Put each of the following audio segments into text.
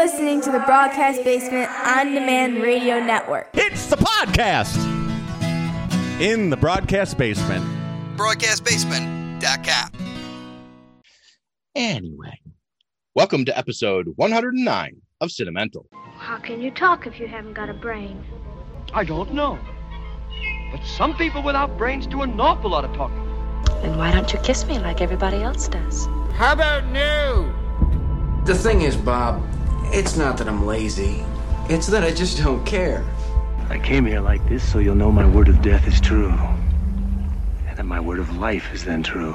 listening to the Broadcast Basement On Demand Radio Network. It's the podcast in the broadcast basement. broadcastbasement.com. Anyway, welcome to episode 109 of Sentimental. How can you talk if you haven't got a brain? I don't know. But some people without brains do an awful lot of talking. Then why don't you kiss me like everybody else does? How about new? The thing is, Bob, it's not that I'm lazy. It's that I just don't care. I came here like this so you'll know my word of death is true. And that my word of life is then true.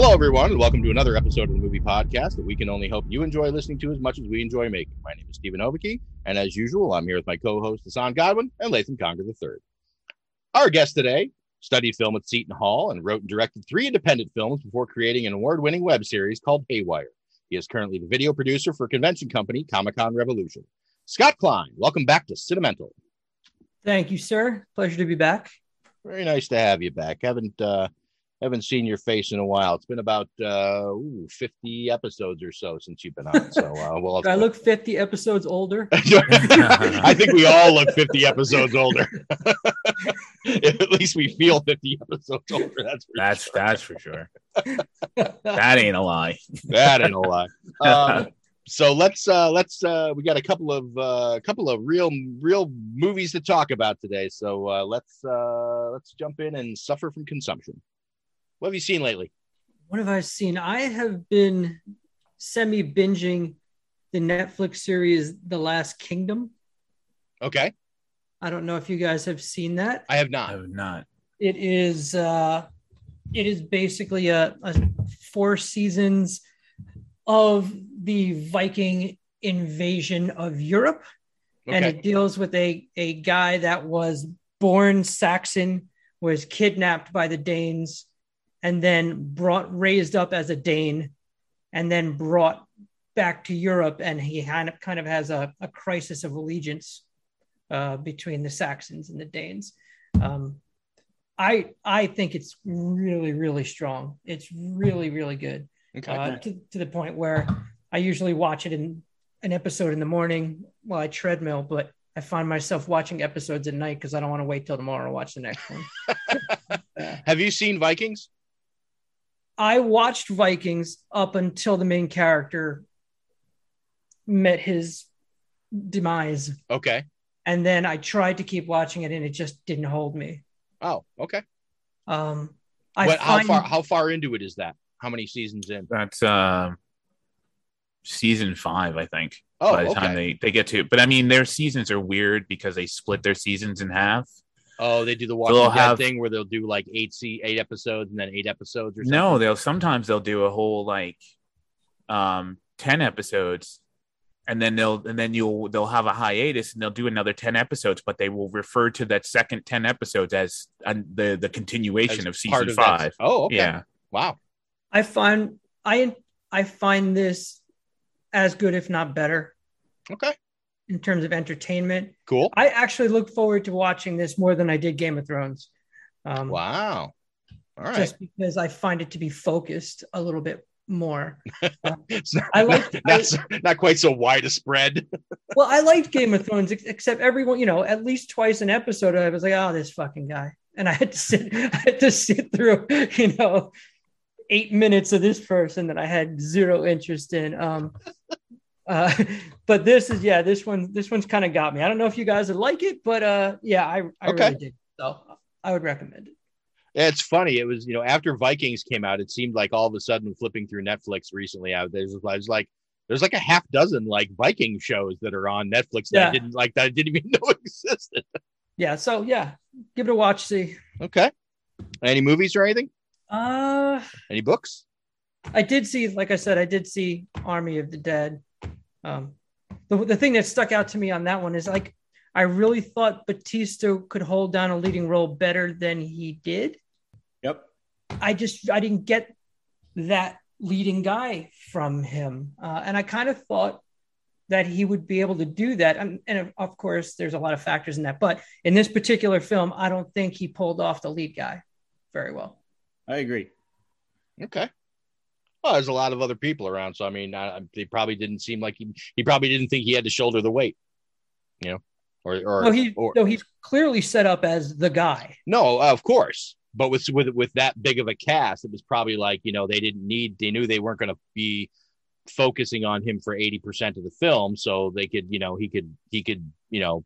Hello, everyone, and welcome to another episode of the Movie Podcast that we can only hope you enjoy listening to as much as we enjoy making. My name is Stephen Oveke, and as usual, I'm here with my co-host Hassan Godwin and Latham Conger III. Our guest today studied film at Seton Hall and wrote and directed three independent films before creating an award-winning web series called Haywire. He is currently the video producer for convention company Comic Con Revolution. Scott Klein, welcome back to Sentimental. Thank you, sir. Pleasure to be back. Very nice to have you back. Haven't uh, haven't seen your face in a while. It's been about uh, ooh, 50 episodes or so since you've been on. So uh, well, Do I look 50 episodes older. I think we all look 50 episodes older. At least we feel 50 episodes older. That's for That's sure. that's for sure. That ain't a lie. that ain't a lie. Um, so let's uh let's uh we got a couple of uh couple of real real movies to talk about today. So uh let's uh let's jump in and suffer from consumption. What have you seen lately? What have I seen? I have been semi binging the Netflix series The Last Kingdom. Okay. I don't know if you guys have seen that. I have not. I not. have not. It is uh it is basically a, a four seasons of the Viking invasion of Europe. and it deals with a a guy that was born Saxon, was kidnapped by the Danes, and then brought raised up as a Dane, and then brought back to Europe, and he kind of kind of has a, a crisis of allegiance uh, between the Saxons and the Danes. Um, I I think it's really really strong. It's really really good Okay. uh, to, to the point where I usually watch it in an episode in the morning while I treadmill, but I find myself watching episodes at night because I don't want to wait till tomorrow to watch the next one. have you seen Vikings? I watched Vikings up until the main character met his demise, Okay. and then I tried to keep watching it, and it just didn't hold me. Oh, okay. Um, I What, how far how far into it is that? How many seasons in? That's um season five, I think. Oh, by the time okay. they, they get to but I mean their seasons are weird because they split their seasons in half. Oh, they do the Walking They'll Dead have- thing where they'll do like eight see eight episodes and then eight episodes or something. No, they'll sometimes they'll do a whole like um 10 episodes and then they'll and then you'll they'll have a hiatus and they'll do another 10 episodes but they will refer to that second 10 episodes as uh, the the continuation As of season of that- 5 Oh, okay. yeah Wow. I find I I find this as good, if not better, Okay. In terms of entertainment. Cool. I actually look forward to watching this more than I did Game of Thrones. Um, Wow. All right. Just because I find it to be focused a little bit more. It's not, I like- not, so- not quite so wide a spread. Well, I liked Game of Thrones, except everyone, you know, at least twice an episode, I was like, oh, this fucking guy. And I had to sit, I had to sit through, you know, eight minutes of this person that I had zero interest in. Um, uh, but this is, yeah, this one, this one's kind of got me. I don't know if you guys would like it, but uh, yeah, I, I Okay. really did. So I would recommend it. Yeah, it's funny. It was, you know, after Vikings came out, it seemed like all of a sudden flipping through Netflix recently, I was, I was like, there's like a half dozen like Viking shows that are on Netflix that I didn't like that I didn't even know existed. Yeah. So yeah, give it a watch. See. Okay. Any movies or anything? Uh, Any books? I did see, like I said, I did see Army of the Dead. Um, the, the thing that stuck out to me on that one is like, I really thought Bautista could hold down a leading role better than he did. Yep. I just, I didn't get that leading guy from him. Uh, and I kind of thought that he would be able to do that. And, and of course, there's a lot of factors in that. But in this particular film, I don't think he pulled off the lead guy very well. I agree. Okay. Well, there's a lot of other people around, so I mean, I, they probably didn't seem like he. He probably didn't think he had to shoulder the weight, you know, or or No, he, or no, he's clearly set up as the guy. no, of course. But with with with that big of a cast, it was probably like you know they didn't need. They knew they weren't going to be focusing on him for eighty percent of the film, so they could you know he could he could you know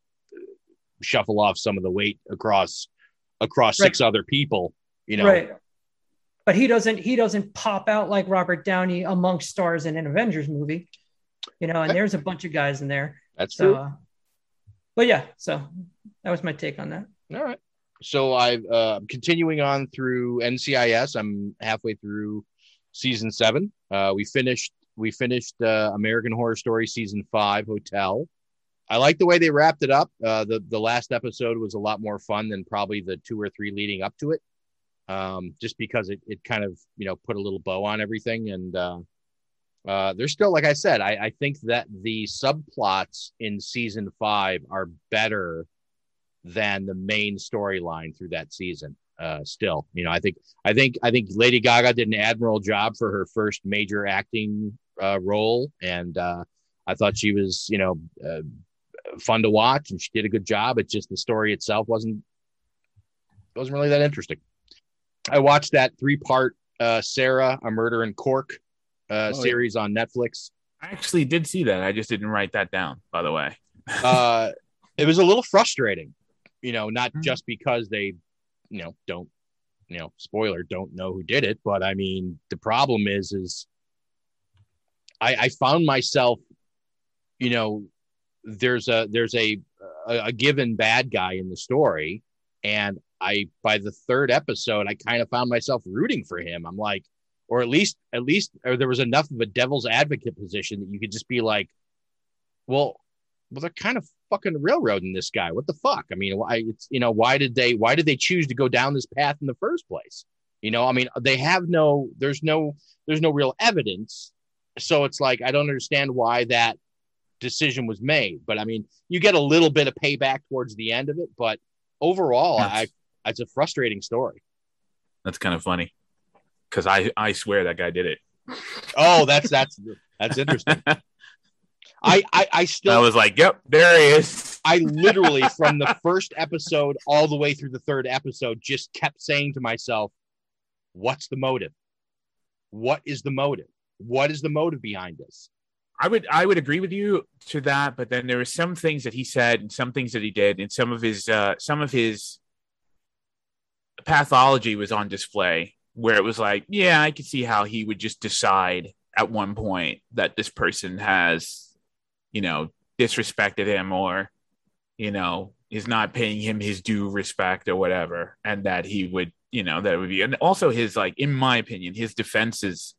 shuffle off some of the weight across across Right. six other people. You know, right but he doesn't he doesn't pop out like robert downey amongst stars in an avengers movie you know and there's a bunch of guys in there that's so true. uh, but yeah so that was my take on that All right. So I've uh, I'm continuing on through NCIS. I'm halfway through season seven. Uh, we finished we finished uh, American Horror Story season five, Hotel. I like the way they wrapped it up. Uh, the the last episode was a lot more fun than probably the two or three leading up to it. Um, just because it, it kind of you know put a little bow on everything and uh, uh, there's still like I said I, I think that the subplots in season five are better than the main storyline through that season. Uh, still, you know, I think I think I think Lady Gaga did an admirable job for her first major acting uh, role, and uh, I thought she was, you know, uh, fun to watch, and she did a good job. It's just the story itself wasn't wasn't really that interesting. I watched that three part uh, Sarah, a Murder in Cork uh, Oh, yeah. series on Netflix. I actually did see that. I just didn't write that down, by the way. uh, it was a little frustrating, you know, not just because they, you know, don't, you know, spoiler, don't know who did it, but I mean, the problem is, is I, I found myself, you know, there's a there's a, a a given bad guy in the story, and I by the third episode, I kind of found myself rooting for him. I'm like, or at least at least, or there was enough of a devil's advocate position that you could just be like, well, well, they're kind of fucking railroading this guy. What the fuck? I mean, why it's you know, why did they why did they choose to go down this path in the first place? You know, I mean, they have no there's no there's no real evidence. So it's like I don't understand why that decision was made. But I mean, you get a little bit of payback towards the end of it, but overall, I it's a frustrating story. That's kind of funny because I I swear that guy did it. Oh, that's that's that's interesting. I, I I still I was like, yep, there he is. I literally from the first episode all the way through the third episode just kept saying to myself, what's the motive? What is the motive? What is the motive behind this? I would I would agree with you to that, but then there were some things that he said and some things that he did, and some of his uh, some of his pathology was on display. Where it was like, yeah, I could see how he would just decide at one point that this person has, you know, disrespected him or, you know, is not paying him his due respect or whatever, and that he would, you know, that would be, and also his like, in my opinion, his defenses,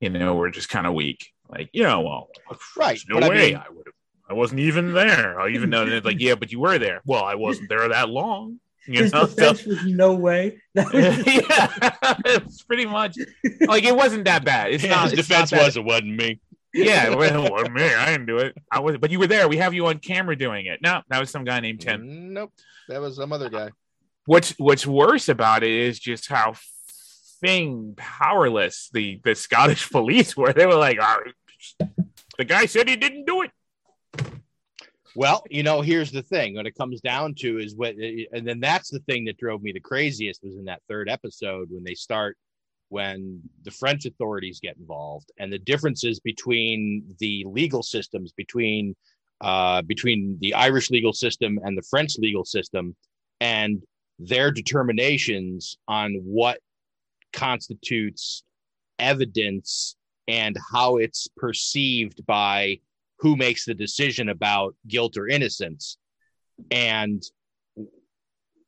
you know, were just kind of weak. Like, you know, well, Right, no but I way mean- I would have. I wasn't even there. I even know that, it's like, yeah, but you were there. Well, I wasn't there that long. You His know, so- defense was no way. That was yeah, it's pretty much like it wasn't that bad. It's not His it's defense not was it wasn't me. yeah, well, it wasn't me. I didn't do it. I was, but you were there. We have you on camera doing it. No, that was some guy named Tim. Nope, that was some other guy. What's What's worse about it is just how thing powerless the the Scottish police were. They were like, "All right, the guy said he didn't do it. Well, you know, here's the thing. What it comes down to is what, and then that's the thing that drove me the craziest was in that third episode when they start, when the French authorities get involved, and the differences between the legal systems between, uh, between the Irish legal system and the French legal system, and their determinations on what constitutes evidence and how it's perceived by who makes the decision about guilt or innocence. And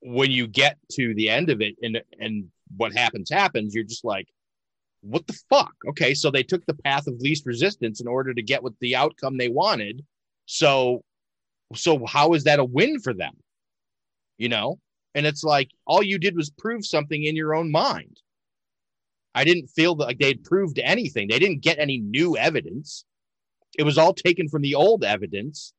when you get to the end of it and and what happens happens you're just like what the fuck? Okay so they took the path of least resistance in order to get what the outcome they wanted. So so how is that a win for them? You know? And it's like all you did was prove something in your own mind. I didn't feel that like they'd proved anything. They didn't get any new evidence. It was all taken from the old evidence,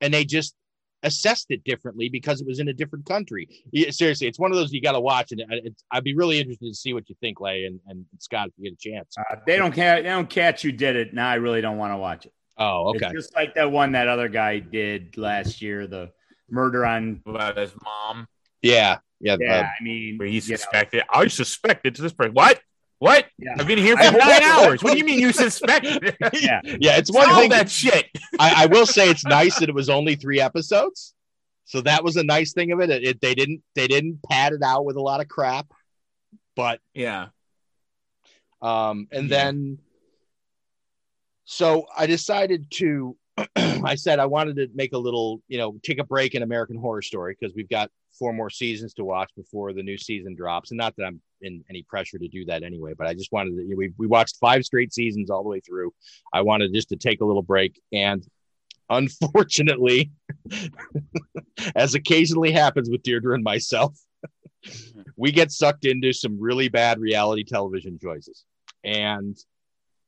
and they just assessed it differently because it was in a different country. Yeah, seriously, it's one of those you got to watch, and it, it, I'd be really interested to see what you think, Lay and, and Scott, if you get a chance. Uh, they don't care. They don't catch you did it. Now I really don't want to watch it. Oh, okay. It's just like that one that other guy did last year, the murder on about his mom. Yeah, yeah. Yeah, uh, I mean, Where he you know, suspected. I suspected to this person. What? What? Yeah. I've been here for nine hours. What do you mean you suspect? yeah, yeah, it's one All thing. that shit. I, I will say it's nice that it was only three episodes, so that was a nice thing of it. It, it- They didn't they didn't pad it out with a lot of crap, but Yeah. um, and Yeah. then so I decided to. I said I wanted to make a little, you know, take a break in American Horror Story because we've got four more seasons to watch before the new season drops, and not that I'm in any pressure to do that anyway, but I just wanted to. We we watched five straight seasons all the way through. I wanted just to take a little break, and unfortunately, as occasionally happens with Deirdre and myself, we get sucked into some really bad reality television choices. And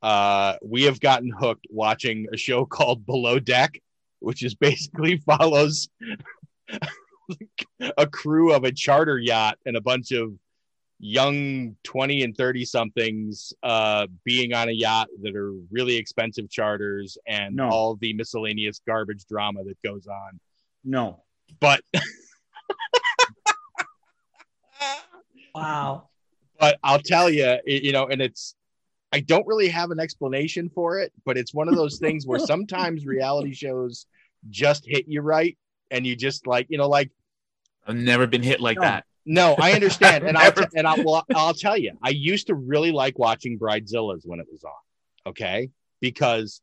uh, we have gotten hooked watching a show called Below Deck, which is basically follows a crew of a charter yacht and a bunch of young 20 and 30 somethings uh, being on a yacht that are really expensive charters and No. all the miscellaneous garbage drama that goes on. no. But Wow. but I'll tell you, you know, and it's I don't really have an explanation for it, but it's one of those things where sometimes reality shows just hit you right, and you just like, you know, like I've never been hit like No. that. No, I understand, and I'll t- and I'll I'll tell you, I used to really like watching Bridezillas when it was on, okay, because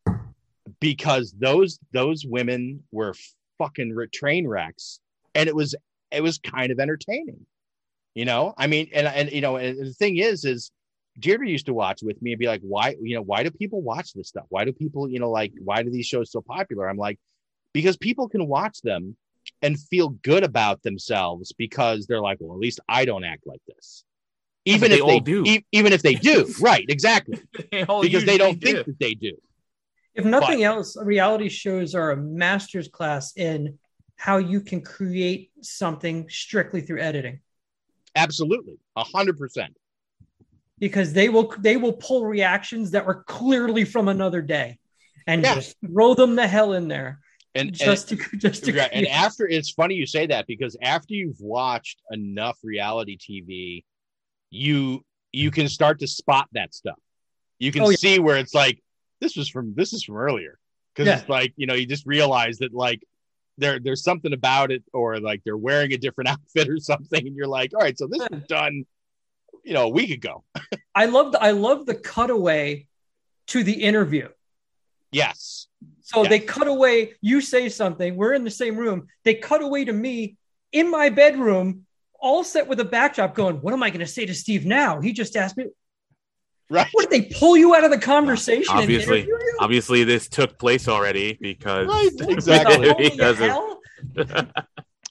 because those those women were fucking train wrecks, and it was it was kind of entertaining, you know. I mean, and and you know, and the thing is, is Deirdre used to watch with me and be like, why, you know, why do people watch this stuff? Why do people, you know, like, why do these shows so popular? I'm like, because people can watch them and feel good about themselves because they're like, well, at least I don't act like this. Even but if they they do. e- even if they do, right? Exactly, They because they don't do. think that they do. If nothing else, reality shows are a master's class in how you can create something strictly through editing Absolutely, a hundred percent. because they will they will pull reactions that were clearly from another day and Yeah. just throw them the hell in there And and, just to just to Right, and after it's funny you say that because after you've watched enough reality TV, you you can start to spot that stuff. You can Oh, yeah. see where it's like this was from this is from earlier because Yeah. it's like you know you just realize that like there there's something about it or like they're wearing a different outfit or something and you're like all right so this was done you know a week ago I love the I love the cutaway to the interview. yes So Yeah. they cut away, you say something, we're in the same room. They cut away to me in my bedroom, all set with a backdrop going, What am I going to say to Steve now? He just asked me, right What did they pull you out of the conversation? and Obviously, interview you? obviously, this took place already because Right, exactly. Holy because of- hell?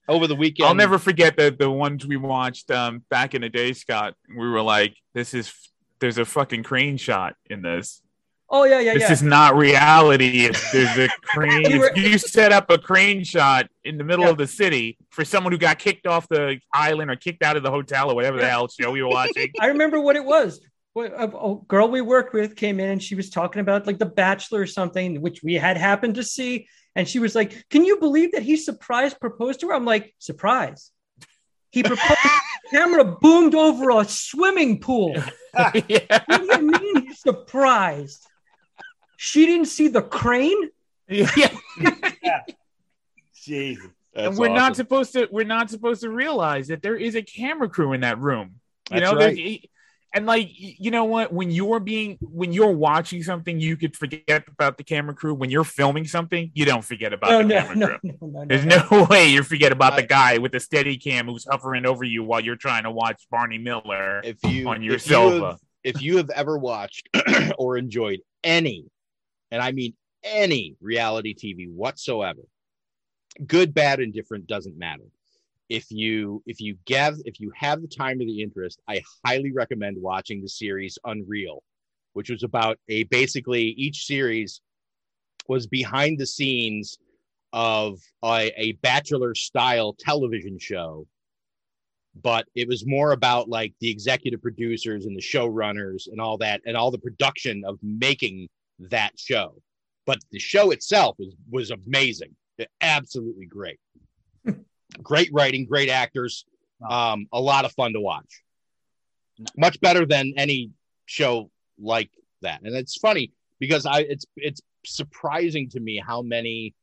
over the weekend I'll never forget the the ones we watched um, back in the day, Scott. We were like, "This is there's a fucking crane shot in this. Oh, yeah, yeah, this yeah. is not reality. If there's a crane, were- if you set up a crane shot in the middle Yeah. of the city for someone who got kicked off the island or kicked out of the hotel or whatever the hell show we were watching. I remember what it was. A, a girl we worked with came in and she was talking about like The Bachelor or something, which we had happened to see. And she was like, Can you believe that he surprised proposed to her? I'm like, Surprise. He proposed, camera boomed over a swimming pool. yeah. What do you mean he's surprised? She didn't see the crane? yeah. Jesus. That's and we're not supposed to we're not supposed to realize that there is a camera crew in that room you That's know right. and like you know what when you're being when you're watching something you could forget about the camera crew when you're filming something you don't forget about No, the no, camera no, crew no, no, no. there's no way you forget about the guy with the steady cam who's hovering over you while you're trying to watch barney miller if you on your if you have- sofa. if you have ever watched or enjoyed any, and I mean any reality TV whatsoever, good, bad, and different doesn't matter. if you if you get if you have the time or the interest, I highly recommend watching the series Unreal, which was about a basically each series was behind the scenes of a, a bachelor style television show but it was more about like the executive producers and the showrunners and all that and all the production of making that show. But the show itself was was amazing. Absolutely great. Great writing great actors um a lot of fun to watch. Much better than any show like that. And it's funny because i it's it's surprising to me how many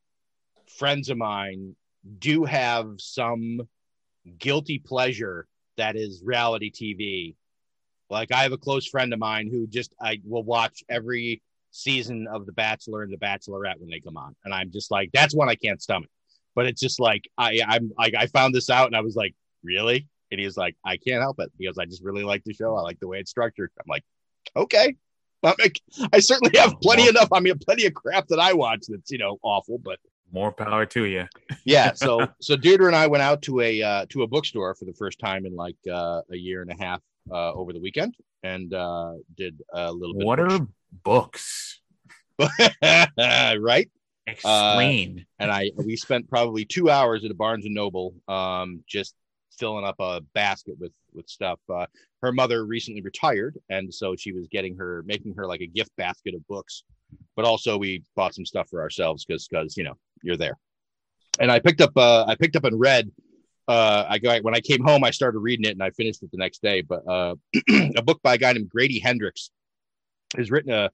friends of mine do have some guilty pleasure that is reality TV. Like I have a close friend of mine who just I will watch every season of The Bachelor and The Bachelorette when they come on, and I'm just like, that's one I can't stomach. But it's just like I I'm like I found this out and I was like, really? And he was like, I can't help it because I just really like the show. I like the way it's structured. I'm like, okay. I'm like, I certainly have plenty enough. I mean, plenty of crap that I watch that's you know awful, but More power to you. yeah so so deirdre and i went out to a uh to a bookstore for the first time in like uh a year and a half uh over the weekend and uh did a little bit What are books? right? Explain. Uh, and i we spent probably two hours at a barnes and noble um just filling up a basket with with stuff. Uh her mother recently retired and so she was getting her making her like a gift basket of books. But also we bought some stuff for ourselves because because you know you're there. And i picked up uh i picked up and read uh i got when i came home i started reading it and i finished it the next day. But uh a book by a guy named grady hendrix has written a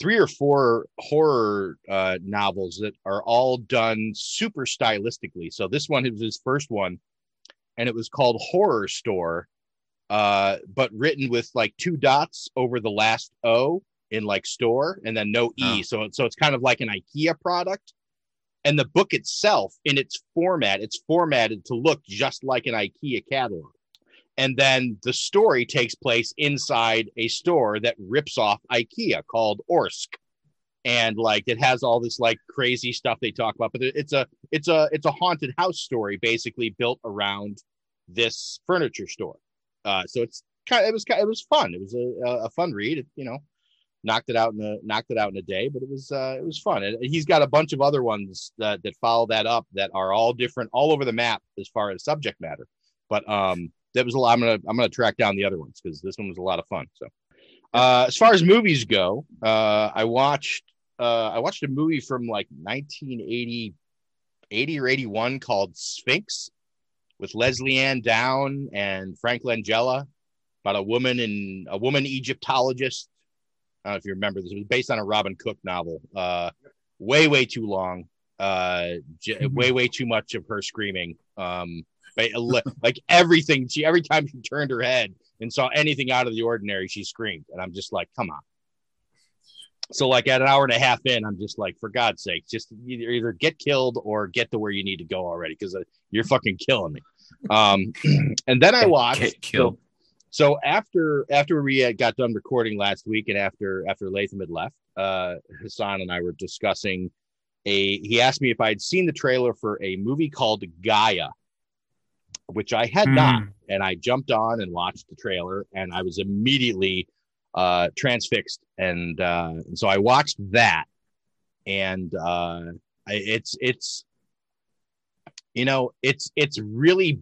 three or four horror uh novels that are all done super stylistically. So this one was his first one and it was called Horrorstör uh but written with like two dots over the last o in like store and then no e. So so it's kind of like an ikea product. And the book itself in its format it's formatted to look just like an ikea catalog and then the story takes place inside a store that rips off ikea called orsk. And like it has all this like crazy stuff they talk about but it's a it's a it's a haunted house story basically built around this furniture store. Uh so it's kind of it was kind it was fun. It was a, a fun read. It, you know knocked it out in a knocked it out in a day but it was uh it was fun. And he's got a bunch of other ones that that follow that up that are all different all over the map as far as subject matter. But um that was a lot i'm gonna i'm gonna track down the other ones because this one was a lot of fun so uh as far as movies go uh i watched uh i watched a movie from like 1980 80 or 81 called sphinx with lesley-anne down and frank langella about a woman and a woman egyptologist I don't know if you remember this. It was based on a Robin Cook novel. Uh, way, way too long. Uh, j- way, way too much of her screaming. Um, like everything. She every time she turned her head and saw anything out of the ordinary, she screamed. And I'm just like, come on. So like at an hour and a half in, I'm just like, for God's sake, just either either get killed or get to where you need to go already because uh, you're fucking killing me. Um, and then I watched. Get killed. So after after we had got done recording last week, and after after Latham had left, uh, Hassan and I were discussing a. He asked me if I had seen the trailer for a movie called Gaia, which I had Hmm. not, and I jumped on and watched the trailer, and I was immediately uh, transfixed, and uh, and so I watched that, and uh, it's it's you know it's it's really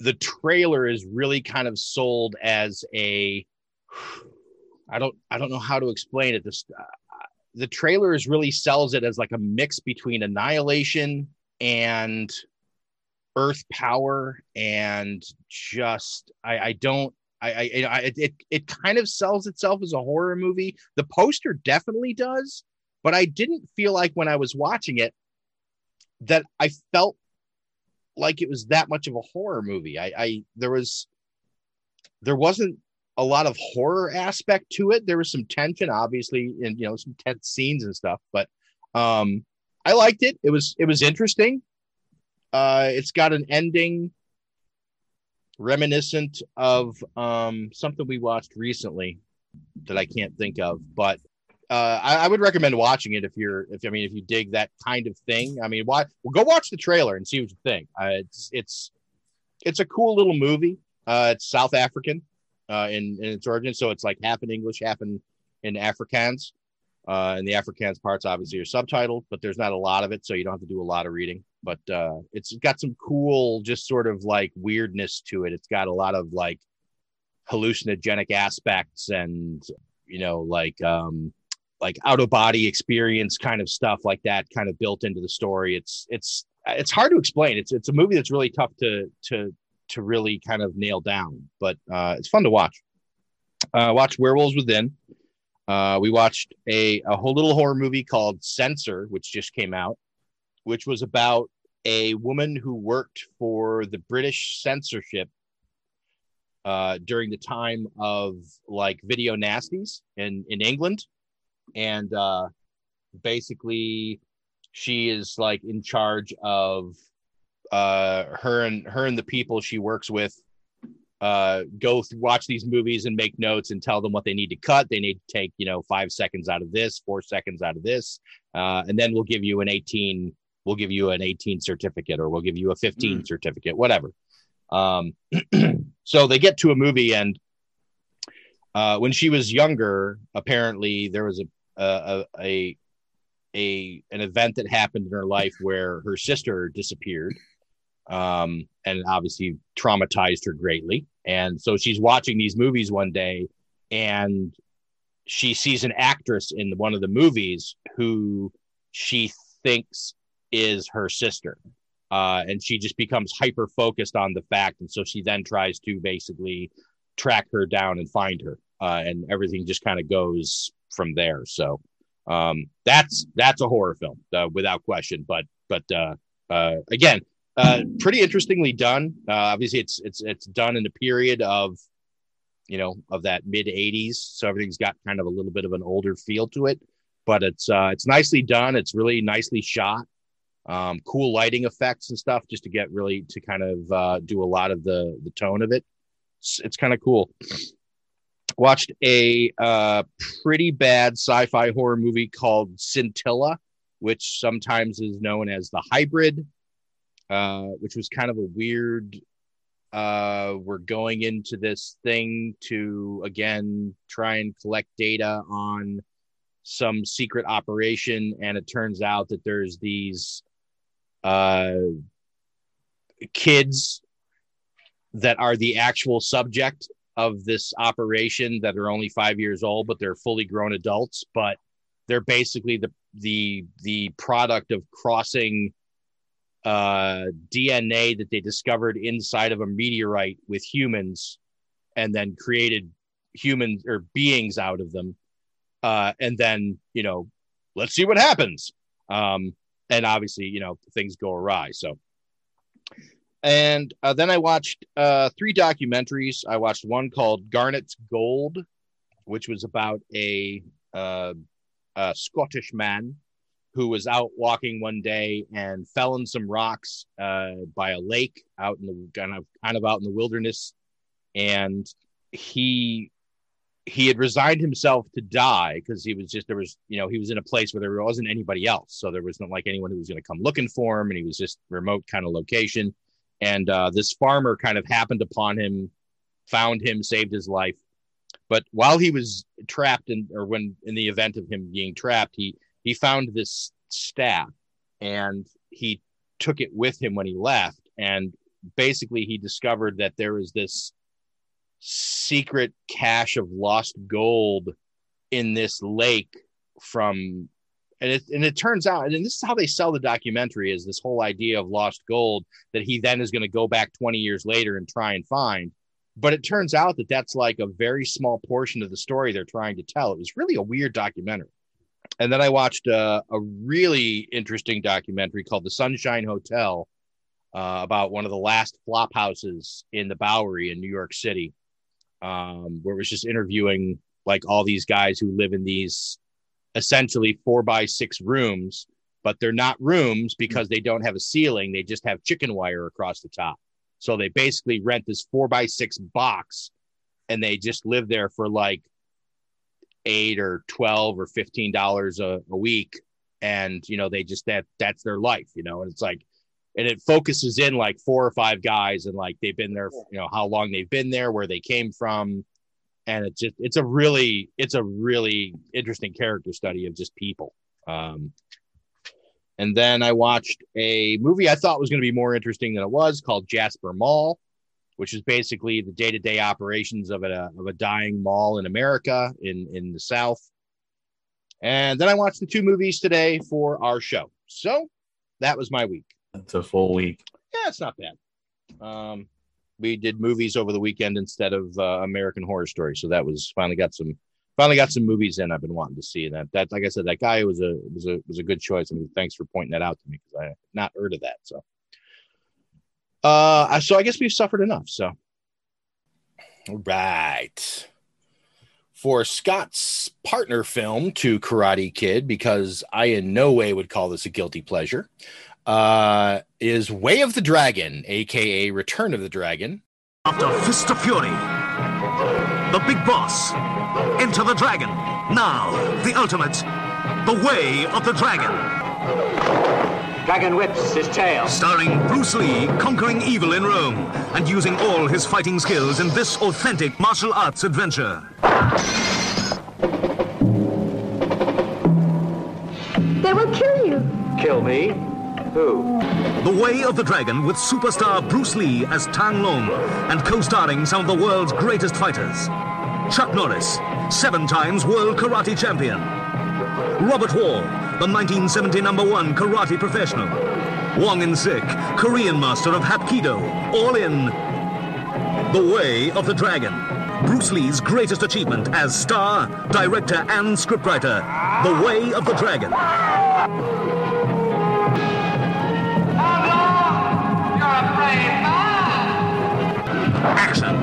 the trailer is really kind of sold as a I don't I don't know how to explain it. This uh, the trailer is really sells it as like a mix between Annihilation and Earth Power and just I I don't I I, it it kind of sells itself as a horror movie. The poster definitely does, but I didn't feel like when I was watching it that I felt like it was that much of a horror movie. I, I there was there wasn't a lot of horror aspect to it. There was some tension, obviously, and you know some tense scenes and stuff. But um, I liked it. It was it was interesting. Uh, it's got an ending reminiscent of um, something we watched recently that I can't think of, but uh, I, I would recommend watching it if you're if I mean if you dig that kind of thing. I mean, why? Well, go watch the trailer and see what you think. Uh, it's it's it's a cool little movie. Uh, it's South African uh, in in its origin, so it's like half in English, half in in Afrikaans. Uh, and the Afrikaans parts obviously are subtitled, but there's not a lot of it, so you don't have to do a lot of reading. But uh, it's got some cool, just sort of like weirdness to it. It's got a lot of like hallucinogenic aspects and you know like um like out of body experience kind of stuff like that kind of built into the story. It's it's it's hard to explain. It's it's a movie that's really tough to to to really kind of nail down but uh it's fun to watch. Uh watch werewolves within. Uh we watched a a whole little horror movie called censor which just came out which was about a woman who worked for the british censorship uh, during the time of like video nasties in in England, and uh, basically she is like in charge of uh, her and her and the people she works with uh, go th- watch these movies and make notes and tell them what they need to cut. They need to take you know five seconds out of this, four seconds out of this, uh, and then we'll give you an eighteen. We'll give you an 18 certificate or we'll give you a 15 Mm. certificate, whatever. Um, so they get to a movie and uh, when she was younger apparently there was a, a a a an event that happened in her life where her sister disappeared um, and obviously traumatized her greatly and so she's watching these movies one day and she sees an actress in one of the movies who she thinks is her sister. Uh, and she just becomes hyper focused on the fact. And so she then tries to basically track her down and find her. Uh, and everything just kind of goes from there. So um, that's that's a horror film uh, without question. But but uh, uh, again uh, pretty interestingly done. Obviously it's it's it's done in a period of you know of that mid 80s so everything's got kind of a little bit of an older feel to it. But it's uh, it's nicely done. It's really nicely shot um, cool lighting effects and stuff just to get really to kind of uh, do a lot of the the tone of it. It's, it's kind of cool. Watched a uh, pretty bad sci-fi horror movie called Scintilla, which sometimes is known as the Hybrid, uh, which was kind of a weird. Uh, we're going into this thing to again try and collect data on some secret operation, and it turns out that there's these uh, kids that are the actual subject of this operation that are only five years old, but they're fully grown adults. But they're basically the the the product of crossing uh, DNA that they discovered inside of a meteorite with humans, and then created humans or beings out of them. Uh, and then you know, let's see what happens. Um, and obviously, you know, things go awry. So, and uh, then I watched uh, three documentaries. I watched one called Garnet's Gold, which was about a, uh, a Scottish man who was out walking one day and fell in some rocks uh, by a lake out in the kind of kind of out in the wilderness, and he he had resigned himself to die because he was just there was you know he was in a place where there wasn't anybody else. So there wasn't like anyone who was going to come looking for him and he was just remote kind of location. And uh, this farmer kind of happened upon him found him saved his life. But while he was trapped in or when in the event of him being trapped he he found this staff and he took it with him when he left. And basically he discovered that there was this secret cache of lost gold in this lake from and it and it turns out and this is how they sell the documentary is this whole idea of lost gold that he then is going to go back 20 years later and try and find. But it turns out that that's like a very small portion of the story they're trying to tell. It was really a weird documentary. And then i watched a, a really interesting documentary called the sunshine hotel uh, about one of the last flop houses in the bowery in new york city um, where it was just interviewing like all these guys who live in these essentially four by six rooms, but they're not rooms because they don't have a ceiling. They just have chicken wire across the top. So they basically rent this four by six box and they just live there for like eight or twelve or fifteen dollars a week, and you know they just that that's their life, you know, and it's like, and it focuses in like four or five guys, and like they've been there, you know, how long they've been there, where they came from, and it's just it's a really it's a really interesting character study of just people. Um, and then I watched a movie I thought was going to be more interesting than it was called Jasper Mall, which is basically the day to day operations of a, of a dying mall in America in, in the South. And then I watched the two movies today for our show. So that was my week. That's a full week. Yeah, it's not bad. Um, we did movies over the weekend instead of uh, American Horror Story. So that was finally got some finally got some movies in I've been wanting to see. That that like I said, that guy was a was a was a good choice. I mean, thanks for pointing that out to me because I had not heard of that. So uh so I guess we've suffered enough. So all right. For Scott's partner film to Karate Kid, because I in no way would call this a guilty pleasure, uh, is Way of the Dragon, aka Return of the Dragon. After Fist of Fury, the big boss, Enter the Dragon. Now, the ultimate, the Way of the Dragon. Dragon whips his tail. Starring Bruce Lee conquering evil in Rome and using all his fighting skills in this authentic martial arts adventure. They will kill you. Kill me? The Way of the Dragon with superstar Bruce Lee as Tang Long and co-starring some of the world's greatest fighters. Chuck Norris, seven times world karate champion. Robert Wall, the 1970 number one karate professional. Wong In Sik, Korean master of Hapkido, all in The Way of the Dragon. Bruce Lee's greatest achievement as star, director, and scriptwriter. The Way of the Dragon. Action.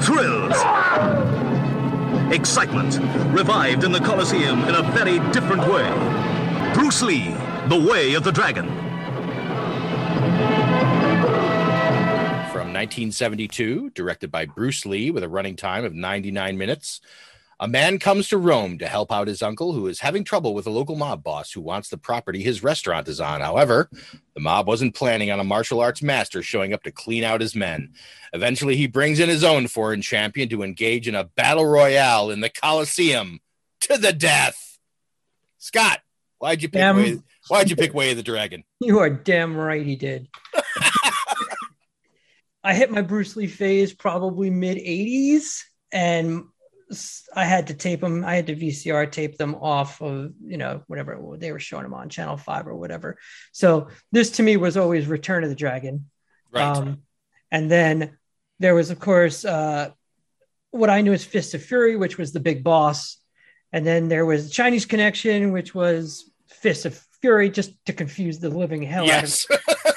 Thrills. Excitement. Revived in the Coliseum in a very different way. Bruce Lee, The Way of the Dragon. From 1972, directed by Bruce Lee with a running time of 99 minutes. A man comes to Rome to help out his uncle who is having trouble with a local mob boss who wants the property his restaurant is on. However, the mob wasn't planning on a martial arts master showing up to clean out his men. Eventually, he brings in his own foreign champion to engage in a battle royale in the Colosseum to the death. Scott, why'd you pick Damn. way, why'd you pick Way of the Dragon? You are damn right he did. I hit my Bruce Lee phase probably mid 80s and I had to tape them. I had to VCR tape them off of, you know, whatever they were showing them on Channel 5 or whatever. So this to me was always Return of the Dragon. Right. Um, and then there was, of course, uh, what I knew as Fist of Fury, which was the big boss. And then there was Chinese Connection, which was Fist of Fury, just to confuse the living hell out of yes.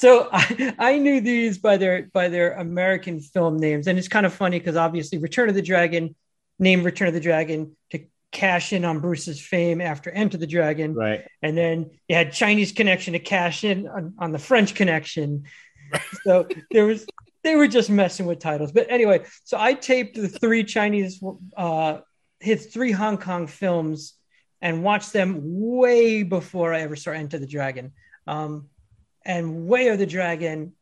so I, I knew these by their by their American film names, and it's kind of funny because obviously Return of the Dragon, named Return of the Dragon to cash in on Bruce's fame after Enter the Dragon, Right. and then you had Chinese Connection to cash in on, on the French Connection. So there was they were just messing with titles, but anyway, so I taped the three Chinese, uh, his three Hong Kong films, and watched them way before I ever saw Enter the Dragon. Um, and Way of the Dragon,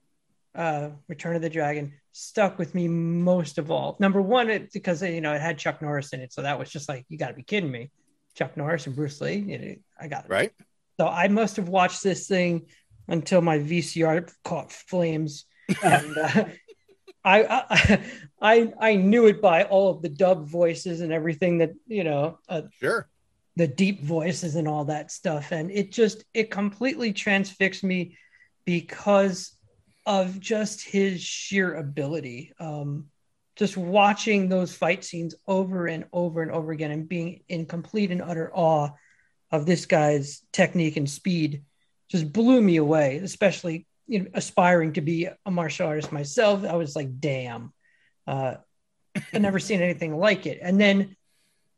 uh, Return of the Dragon, stuck with me most of all. Number one, it, because you know it had Chuck Norris in it, so that was just like you got to be kidding me, Chuck Norris and Bruce Lee. you know, I got it. Right. So I must have watched this thing until my VCR caught flames, and uh, I, I I I knew it by all of the dub voices and everything that you know. Uh, Sure. the deep voices and all that stuff and it just it completely transfixed me because of just his sheer ability um just watching those fight scenes over and over and over again and being in complete and utter awe of this guy's technique and speed just blew me away especially you know aspiring to be a martial artist myself i was like damn uh i've never seen anything like it and then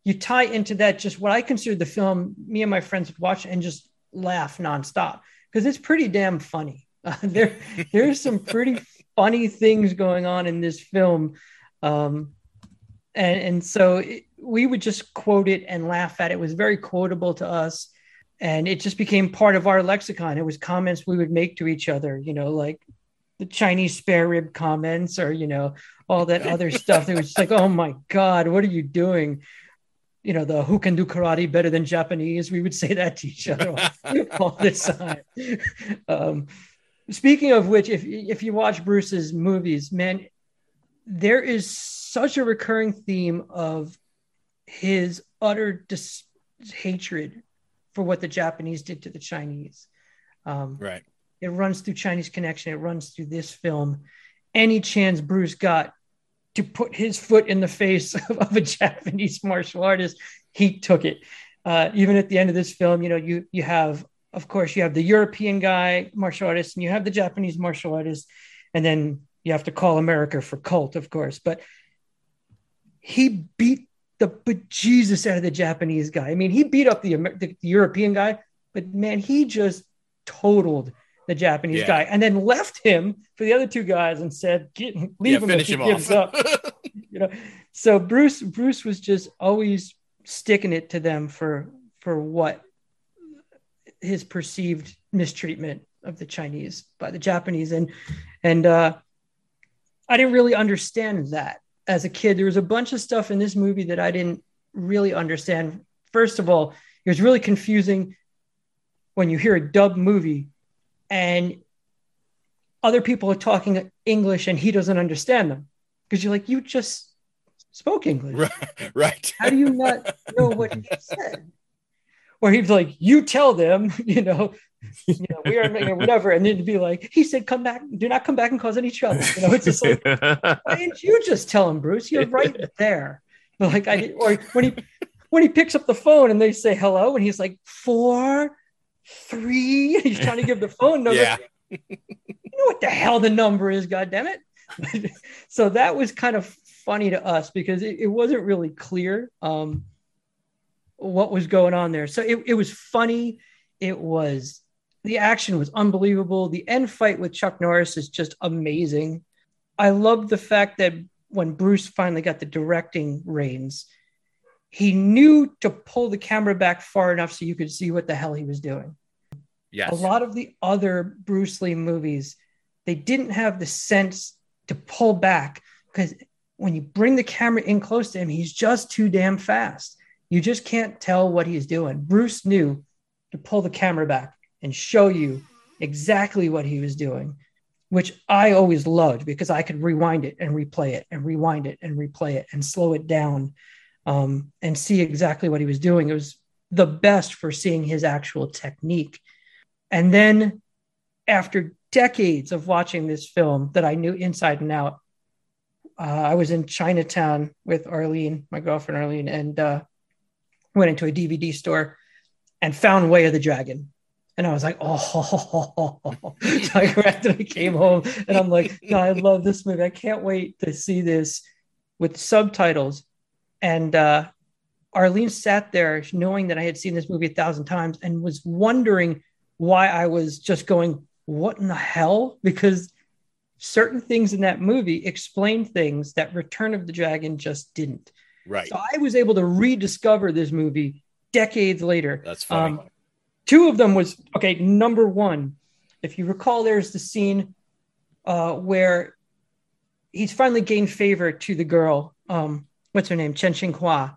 you tie into that just what I consider the film. Me and my friends would watch and just laugh nonstop because it's pretty damn funny. Uh, there, there's some pretty funny things going on in this film. Um, and and so it, we would just quote it and laugh at it. It was very quotable to us, and it just became part of our lexicon. It was comments we would make to each other, you know, like the Chinese spare rib comments, or you know, all that other stuff. It was just like, oh my god, what are you doing? You know, the who can do karate better than Japanese. We would say that to each other all, the time. Um, speaking of which, if if you watch Bruce's movies, man, there is such a recurring theme of his utter dis- hatred for what the Japanese did to the Chinese. Um, right. It runs through Chinese Connection. It runs through this film. Any chance Bruce got to put his foot in the face of, of a Japanese martial artist, he took it. Uh, even at the end of this film, you know, you you have, of course, you have the European guy martial artist, and you have the Japanese martial artist, and then you have to call America for Colt, of course. But he beat the bejesus out of the Japanese guy. I mean, he beat up the, the, the European guy, but man, he just totaled the Japanese Yeah. guy and then left him for the other two guys and said, Get, leave Yeah, him if he him gives up. you know, so Bruce Bruce was just always sticking it to them for for what his perceived mistreatment of the Chinese by the Japanese and and uh I didn't really understand that as a kid. There was a bunch of stuff in this movie that I didn't really understand. First of all, it was really confusing when you hear a dub movie and other people are talking English and he doesn't understand them because you're like, you just spoke English. Right. Right. How do you not know what he said? Or he'd like, you tell them, you know, you know, we are whatever. And then to be like, he said, come back, do not come back and cause any trouble. You know, it's just like, why didn't you just tell him, Bruce? You're right there. But like I did, or when he when he picks up the phone and they say hello, and he's like, four, three. He's trying to give the phone number. Yeah. You know what the hell the number is, God damn it. so that was kind of funny to us because it, it wasn't really clear um, what was going on there. So it, it was funny. It was the action was unbelievable. The end fight with Chuck Norris is just amazing. I love the fact that when Bruce finally got the directing reins, he knew to pull the camera back far enough so you could see what the hell he was doing. Yes. A lot of the other Bruce Lee movies, they didn't have the sense to pull back because when you bring the camera in close to him, he's just too damn fast. You just can't tell what he's doing. Bruce knew to pull the camera back and show you exactly what he was doing, which I always loved because I could rewind it and replay it and rewind it and replay it and slow it down um, and see exactly what he was doing. It was the best for seeing his actual technique. And then after decades of watching this film that I knew inside and out, uh, I was in Chinatown with Arlene, my girlfriend Arlene, and uh, went into a DVD store and found Way of the Dragon. And I was like, oh, so I after I came home and I'm like, no, I love this movie. I can't wait to see this with subtitles. And uh, Arlene sat there knowing that I had seen this movie a thousand times and was wondering why I was just going, what in the hell? Because certain things in that movie explain things that Return of the Dragon just didn't. Right. So I was able to rediscover this movie decades later. That's funny. Um, two of them was okay. Number one, if you recall, there's the scene uh, where he's finally gained favor to the girl. Um, what's her name? Chen Xinhua.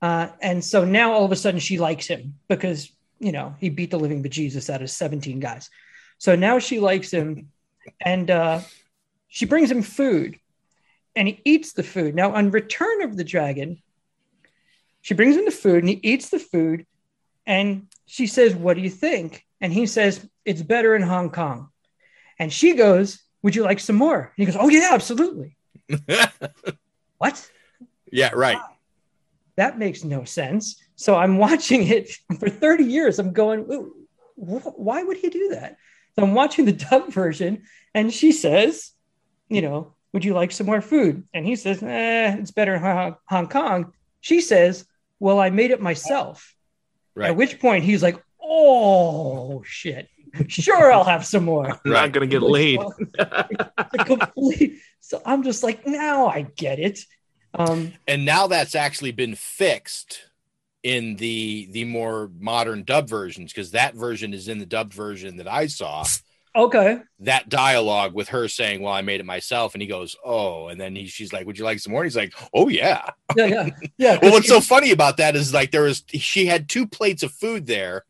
Uh, and so now all of a sudden she likes him because you know he beat the living bejesus out of 17 guys. So now she likes him, and uh, she brings him food, and he eats the food. Now on Return of the Dragon, she brings him the food, and he eats the food, and she says, "What do you think?" And he says, "It's better in Hong Kong." And she goes, "Would you like some more?" And he goes, "Oh yeah, absolutely." what? Yeah. Right. That makes no sense. So I'm watching it for 30 years. I'm going, wh- why would he do that? So I'm watching the dub version, and she says, you know, would you like some more food? And he says, eh, it's better in Hong Hong Kong. She says, well, I made it myself. Right. At which point he's like, oh shit, sure, I'll have some more. I'm not gonna get laid. Complete- so I'm just like, now I get it. Um, and now that's actually been fixed in the the more modern dub versions because that version is in the dubbed version that I saw. okay. That dialogue with her saying, "Well, I made it myself," and he goes, "Oh," and then he, she's like, "Would you like some more?" And he's like, "Oh yeah." Yeah, yeah, yeah. Well, what's so funny about that is like there was she had two plates of food there.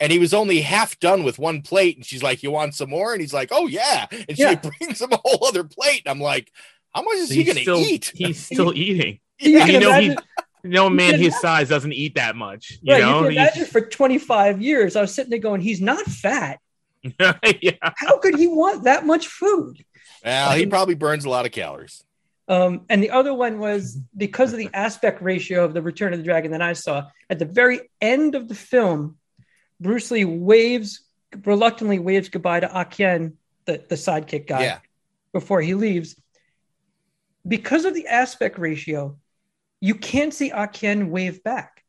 And he was only half done with one plate, and she's like, "You want some more?" And he's like, "Oh yeah!" And she Yeah. brings him a whole other plate. And I'm like, "How much is he going to eat?" He's still eating. You you know, he, imagine- no man his size doesn't eat that much. You right, know, you can He's- imagine for 25 years, I was sitting there going, he's not fat. yeah. How could he want that much food? Well, he probably burns a lot of calories. Um, and the other one was because of the aspect ratio of the Return of the Dragon that I saw at the very end of the film, Bruce Lee waves reluctantly waves goodbye to Akien, the, the sidekick guy, Yeah. before he leaves. Because of the aspect ratio, you can't see Akien wave back.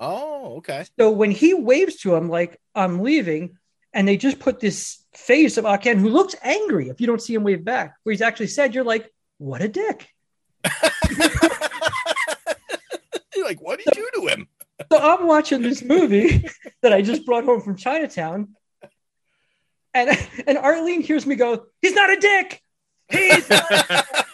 Oh, okay. So when he waves to him, like, I'm leaving, and they just put this face of Aken who looks angry if you don't see him wave back, where he's actually said, You're like, what a dick. You're like, what did you do to him? So I'm watching this movie that I just brought home from Chinatown. And and Arlene hears me go, He's not a dick. He's not-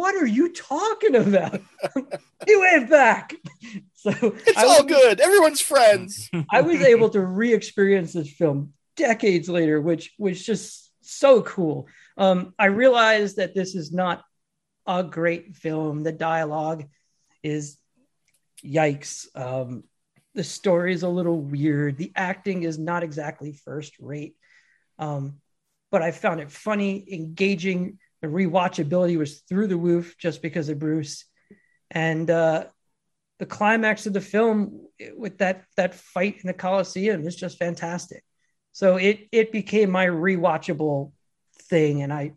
what are you talking about? he waved back. So It's all good. Everyone's friends. I was able to re-experience this film decades later, which was just so cool. Um, I realized that this is not a great film. The dialogue is yikes. Um, the story is a little weird. The acting is not exactly first rate. Um, but I found it funny, engaging. The rewatchability was through the roof just because of Bruce. And uh, the climax of the film with that that fight in the Coliseum is just fantastic. So it it became my rewatchable thing, and I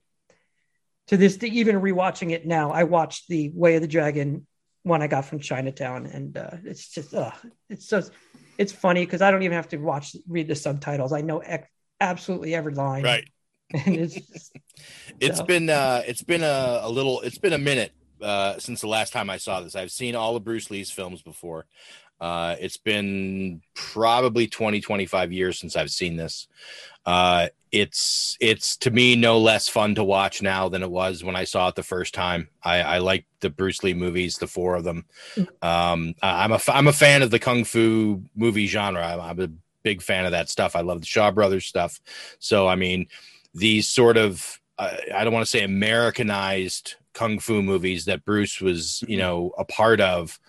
to this even rewatching it now, I watched the Way of the Dragon one I got from Chinatown, and uh, it's just uh, it's just it's funny because I don't even have to watch read the subtitles. I know ec- absolutely every line, Right. And it's just, It's So- been uh it's been a, a little it's been a minute uh since the last time I saw this. I've seen all of Bruce Lee's films before. Uh it's been probably 20 25 years since I've seen this. Uh it's it's to me no less fun to watch now than it was when I saw it the first time. I I like the Bruce Lee movies, the four of them. Um I- I'm a I'm a fan of the kung fu movie genre. I'm, I'm a big fan of that stuff. I love the Shaw Brothers stuff. So I mean these sort of uh, I don't want to say Americanized kung fu movies that Bruce was, you know, a part of.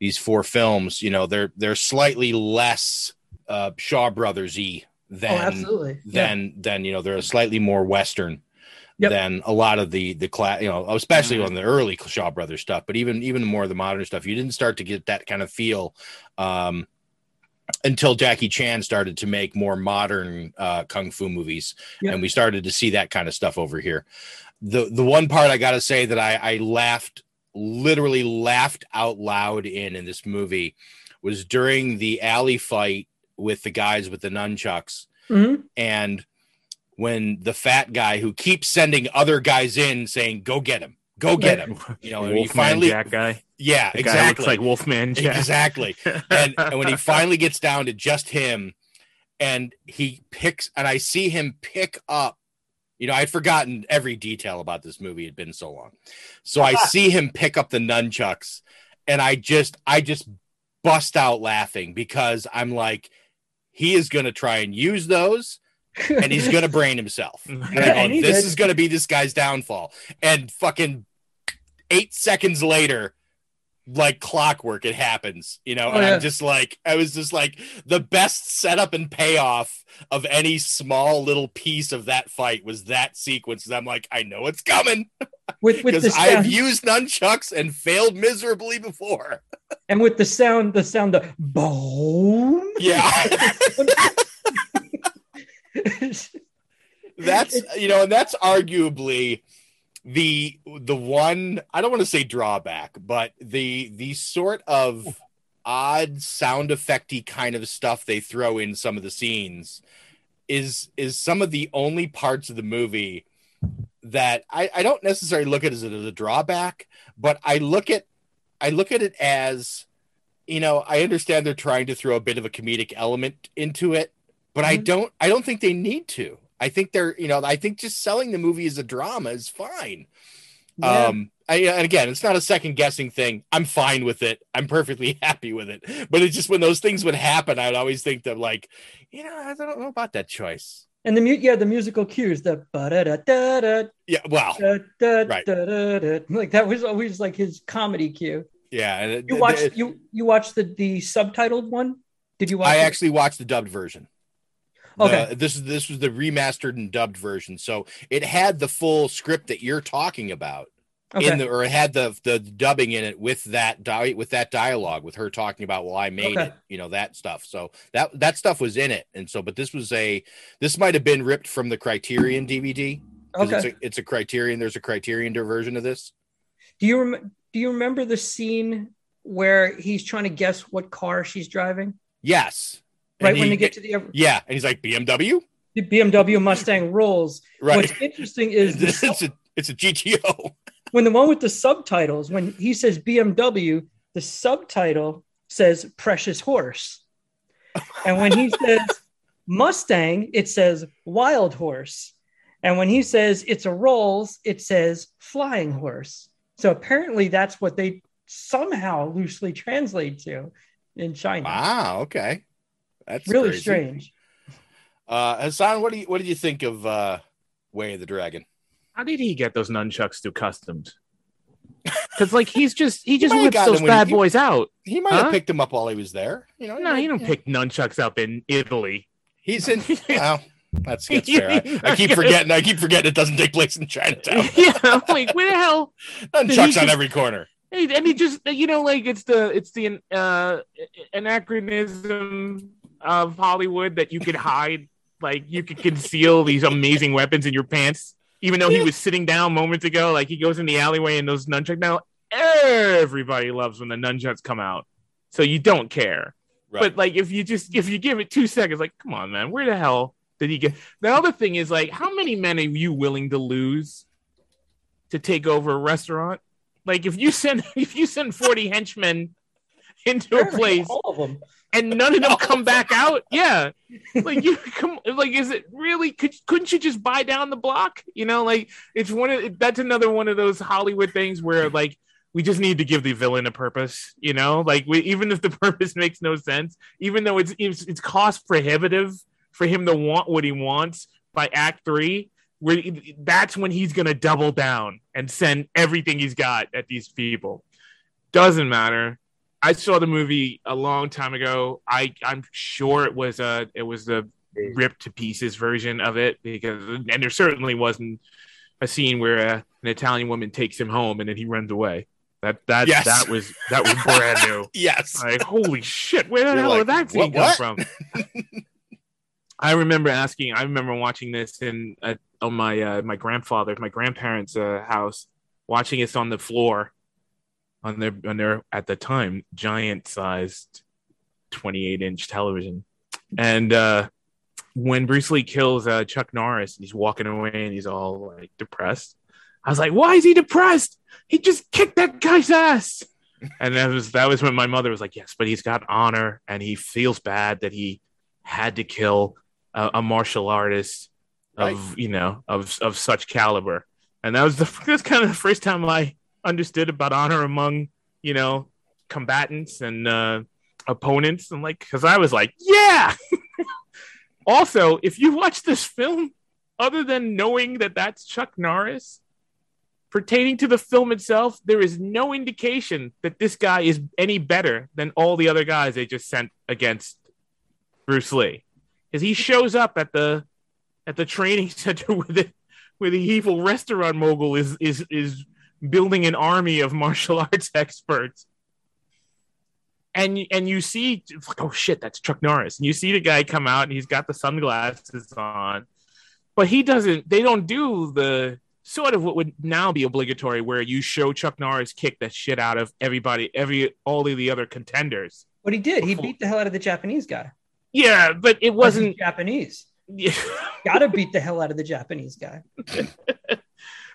These four films, you know, they're they're slightly less uh, Shaw Brothers-y than Oh, absolutely. Yeah. than than you know they're slightly more Western Yep. than a lot of the the class, you know, especially on the early Shaw Brothers stuff, but even even more of the modern stuff, you didn't start to get that kind of feel. Um, until Jackie Chan started to make more modern uh, kung fu movies, Yeah. and we started to see that kind of stuff over here. The the one part I got to say that I, I laughed, literally laughed out loud in in this movie, was during the alley fight with the guys with the nunchucks, Mhm. and when the fat guy who keeps sending other guys in saying, "Go get him, go get him," you know, Wolfman finally Jack guy. yeah, The guy exactly. looks like Wolfman Jack. Exactly. And, and when he finally gets down to just him, and he picks, and I see him pick up. You know, I'd forgotten every detail about this movie. It'd been so long, so I see him pick up the nunchucks, and I just, I just bust out laughing because I'm like, he is going to try and use those, and he's going to brain himself. And this is going to be this guy's downfall. And fucking eight seconds later, like clockwork, it happens, you know. Oh, and yeah. I'm just like, I was just like, the best setup and payoff of any small little piece of that fight was that sequence. And I'm like, I know it's coming with with because I've used nunchucks and failed miserably before. and with the sound, the sound of boom. Yeah. that's you know and that's arguably the the one i don't want to say drawback but the the sort of odd sound effecty kind of stuff they throw in some of the scenes is is some of the only parts of the movie that I, I don't necessarily look at it as a, as a drawback, but I look at I look at it as you know, I understand they're trying to throw a bit of a comedic element into it, but I Mhm. don't I don't think they need to. I think they're, you know, I think just selling the movie as a drama is fine. Yeah. Um I, and again, it's not a second guessing thing. I'm fine with it. I'm perfectly happy with it. But it's just when those things would happen, I'd always think that like, you know, I don't know about that choice. And the mu- yeah, the musical cues, the ba-da-da-da-da, Yeah, wow. Right. like that was always like his comedy cue. Yeah, You watched it- you you watched the the subtitled one? Did you watch? I it? actually watched the dubbed version. The- Okay. this is this was the remastered and dubbed version, so it had the full script that you're talking about Okay. in the, or it had the the dubbing in it with that di- with that dialogue with her talking about, well, I made Okay. it, you know, that stuff. So that that stuff was in it, and so, but this was a this might have been ripped from the Criterion DVD Okay. it's a, it's a Criterion. There's a Criterion version of this. Do you rem- do you remember the scene where he's trying to guess what car she's driving? Yes. Right And when he- they get to the yeah, and he's like BMW. the BMW Mustang rolls. Right. What's interesting is the it's a it's a GTO. when the one with the subtitles, when he says BMW, the subtitle says precious horse. And when he says Mustang, it says wild horse. And when he says it's a Rolls, it says flying horse. So apparently that's what they somehow loosely translate to in China. Wow. Okay. That's really crazy. strange. Uh, Hassan, what do you what did you think of uh, Way of the Dragon? How did he get those nunchucks to customs? Because like he's just he just might whips those them when he- bad he- boys out. He might Huh? have picked them up while he was there. You know, No, might- you don't yeah. pick nunchucks up in Italy. He's in. Well, that's, that's fair. I, I keep forgetting. I keep forgetting it doesn't take place in Chinatown. yeah, I'm like where the hell? Nunchucks on just- every corner. Hey, and he just you know like it's the it's the uh anachronism of Hollywood that you could hide like you could conceal these amazing weapons in your pants even though he was sitting down moments ago like he goes in the alleyway and those nunchucks now everybody loves when the nunchucks come out so you don't care Right. but like if you just if you give it two seconds like come on man where the hell did he get the other thing is like how many men are you willing to lose to take over a restaurant like if you send if you send 40 henchmen into a place All of them. and none of them come back out? Yeah. Like you come like is it really could couldn't you just buy down the block? You know like it's one of that's another one of those hollywood things where like we just need to give the villain a purpose you know? Like we, even if the purpose makes no sense even though it's it's, it's cost prohibitive for him to want what he wants by act three where that's when he's gonna double down and send everything he's got at these people. Doesn't matter I saw the movie a long time ago. I I'm sure it was a it was the ripped to pieces version of it because and there certainly wasn't a scene where uh, an Italian woman takes him home and then he runs away. That that Yes. that was that was brand new. Yes. Like holy shit, where the You're hell like, did that scene "What- come what?" from? I remember asking. I remember watching this in uh, on my uh, my grandfather's, my grandparents' uh, house, watching this on the floor, on their on their at the time giant sized, twenty eight inch television, and uh, when Bruce Lee kills uh, Chuck Norris, he's walking away and he's all like depressed. I was like, why is he depressed? He just kicked that guy's ass. And that was that was when my mother was like, yes, but he's got honor and he feels bad that he had to kill a, a martial artist of you know of of such caliber. And that was the that's kind of the first time I understood about honor among you know combatants and uh, opponents. And like, because I was like, yeah. also, if you watch this film, other than knowing that that's Chuck Norris, pertaining to the film itself, there is no indication that this guy is any better than all the other guys they just sent against Bruce Lee. Because he shows up at the at the training center with the where the evil restaurant mogul is is is building an army of martial arts experts. And and you see like, oh shit, that's Chuck Norris. And you see the guy come out and he's got the sunglasses on, but he doesn't. They don't do the sort of what would now be obligatory, where you show Chuck Norris kick the shit out of everybody, every all of the other contenders. But he did. He beat the hell out of the Japanese guy. Yeah, but it wasn't Japanese. Yeah. Gotta beat the hell out of the Japanese guy.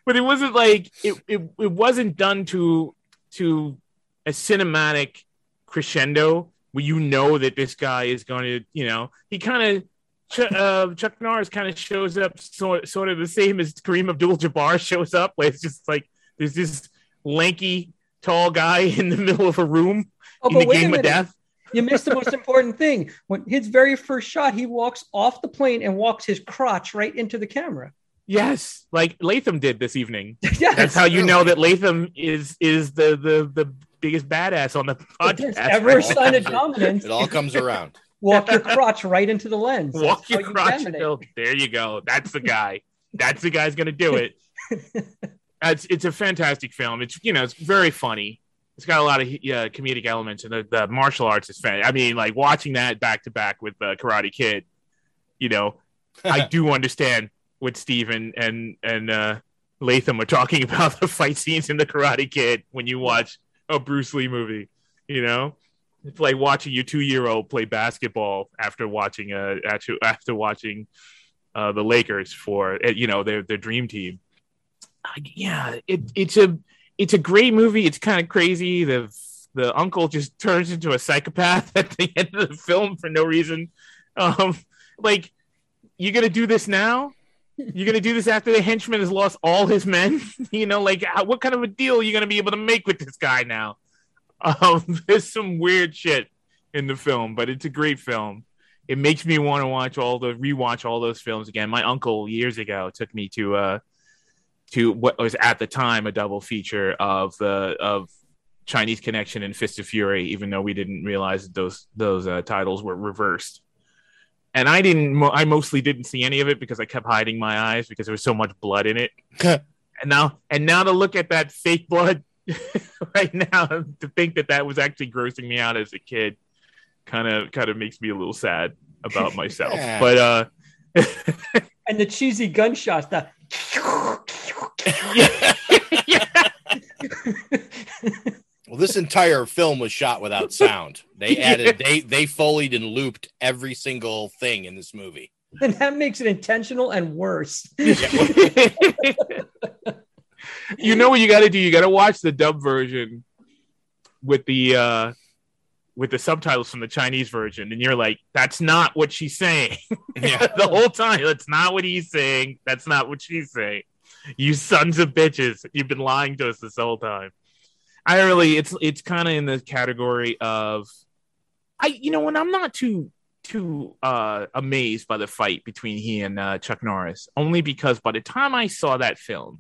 but it wasn't like it, it it wasn't done to to a cinematic crescendo where you know that this guy is going to you know he kind of Ch- uh, Chuck Norris kind of shows up sort sort of the same as Kareem Abdul-Jabbar shows up where it's just like there's this lanky tall guy in the middle of a room Oh, in the game of death You missed the most important thing. When his very first shot, he walks off the plane and walks his crotch right into the camera. Yes, like Latham did this evening. Yes. That's how you know that Latham is is the the the biggest badass on the If there's podcast. ever a sign of dominance, It all comes around. walk your crotch right into the lens. Walk That's your how you crotch. There you go. That's the guy. That's the guy's gonna do it. It's it's a fantastic film. It's you know it's very funny. It's got a lot of uh, comedic elements, and the, the martial arts is fan. I mean, like watching that back to back with uh, Karate Kid. You know, I do understand what Steven and and uh, Latham are talking about the fight scenes in the Karate Kid when you watch a Bruce Lee movie. You know, it's like watching your two year old play basketball after watching uh after after watching uh, the Lakers for uh, you know their their dream team. Uh, yeah, it, it's a it's a great movie. It's kind of crazy. The the uncle just turns into a psychopath at the end of the film for no reason. Um, like you're gonna do this now? You're gonna do this after the henchman has lost all his men? you know, like what kind of a deal are you gonna be able to make with this guy now? Um, there's some weird shit in the film, but it's a great film. It makes me want to watch all the rewatch all those films again. My uncle years ago took me to uh to what was at the time a double feature of the of Chinese Connection and Fist of Fury, even though we didn't realize that those those uh, titles were reversed. And I didn't. I mostly didn't see any of it because I kept hiding my eyes because there was so much blood in it. and now, and now to look at that fake blood right now, to think that that was actually grossing me out as a kid, kind of kind of makes me a little sad about myself. Yeah. But uh, And the cheesy gunshots, the Well, this entire film was shot without sound. They added they they foleyed and looped every single thing in this movie. and that makes it intentional and worse. you know what you got to do? You got to watch the dub version with the uh with the subtitles from the Chinese version, and you're like, "That's not what she's saying." the whole time, that's not what he's saying. That's not what she's saying. You sons of bitches! You've been lying to us this whole time. I really, it's it's kind of in the category of, I you know, when I'm not too too uh amazed by the fight between he and uh, Chuck Norris, only because by the time I saw that film,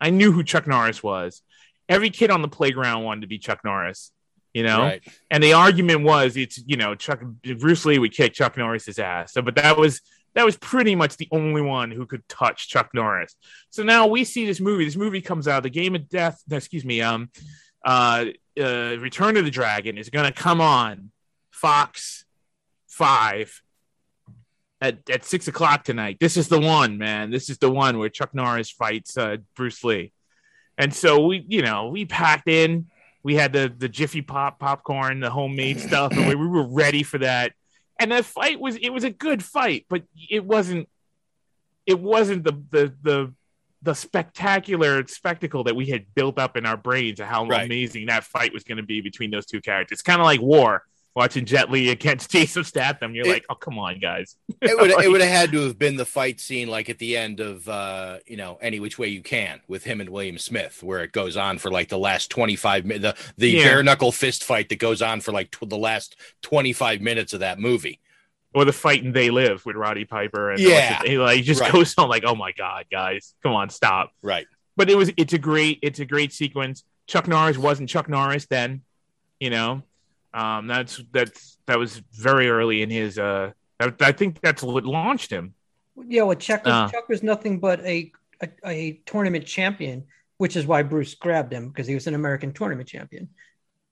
I knew who Chuck Norris was. Every kid on the playground wanted to be Chuck Norris, you know. Right. And the argument was, it's you know, Chuck Bruce Lee would kick Chuck Norris's ass. So, but that was that was pretty much the only one who could touch Chuck Norris. So now we see this movie. This movie comes out. The Game of Death. no, Excuse me. Um, uh, uh, Return of the Dragon is going to come on Fox Five at, at six o'clock tonight. This is the one, man. This is the one where Chuck Norris fights uh, Bruce Lee. And so we, you know, we packed in. We had the the Jiffy Pop popcorn, the homemade stuff, and we, we were ready for that. And that fight was it was a good fight, but it wasn't it wasn't the the the the spectacular spectacle that we had built up in our brains of how Right. amazing that fight was going to be between those two characters. It's Kind of like War, watching Jet Li against Jason Statham. You're It- like, oh come on, guys. It would Like- it would have had to have been the fight scene like at the end of uh you know any which way you can with him and William Smith where it goes on for like the last 25 minutes the the Yeah. bare knuckle fist fight that goes on for like tw- the last 25 minutes of that movie. Or the fight and they live with Roddy Piper and Yeah. like, it, like just Right. goes on like oh my god guys come on stop Right. but it was it's a great it's a great sequence Chuck Norris wasn't Chuck Norris then you know um that's that's that was very early in his uh I, I think that's what launched him Yeah, well, Chuck was, Uh. Chuck was nothing but a, a a tournament champion, which is why Bruce grabbed him because he was an American tournament champion,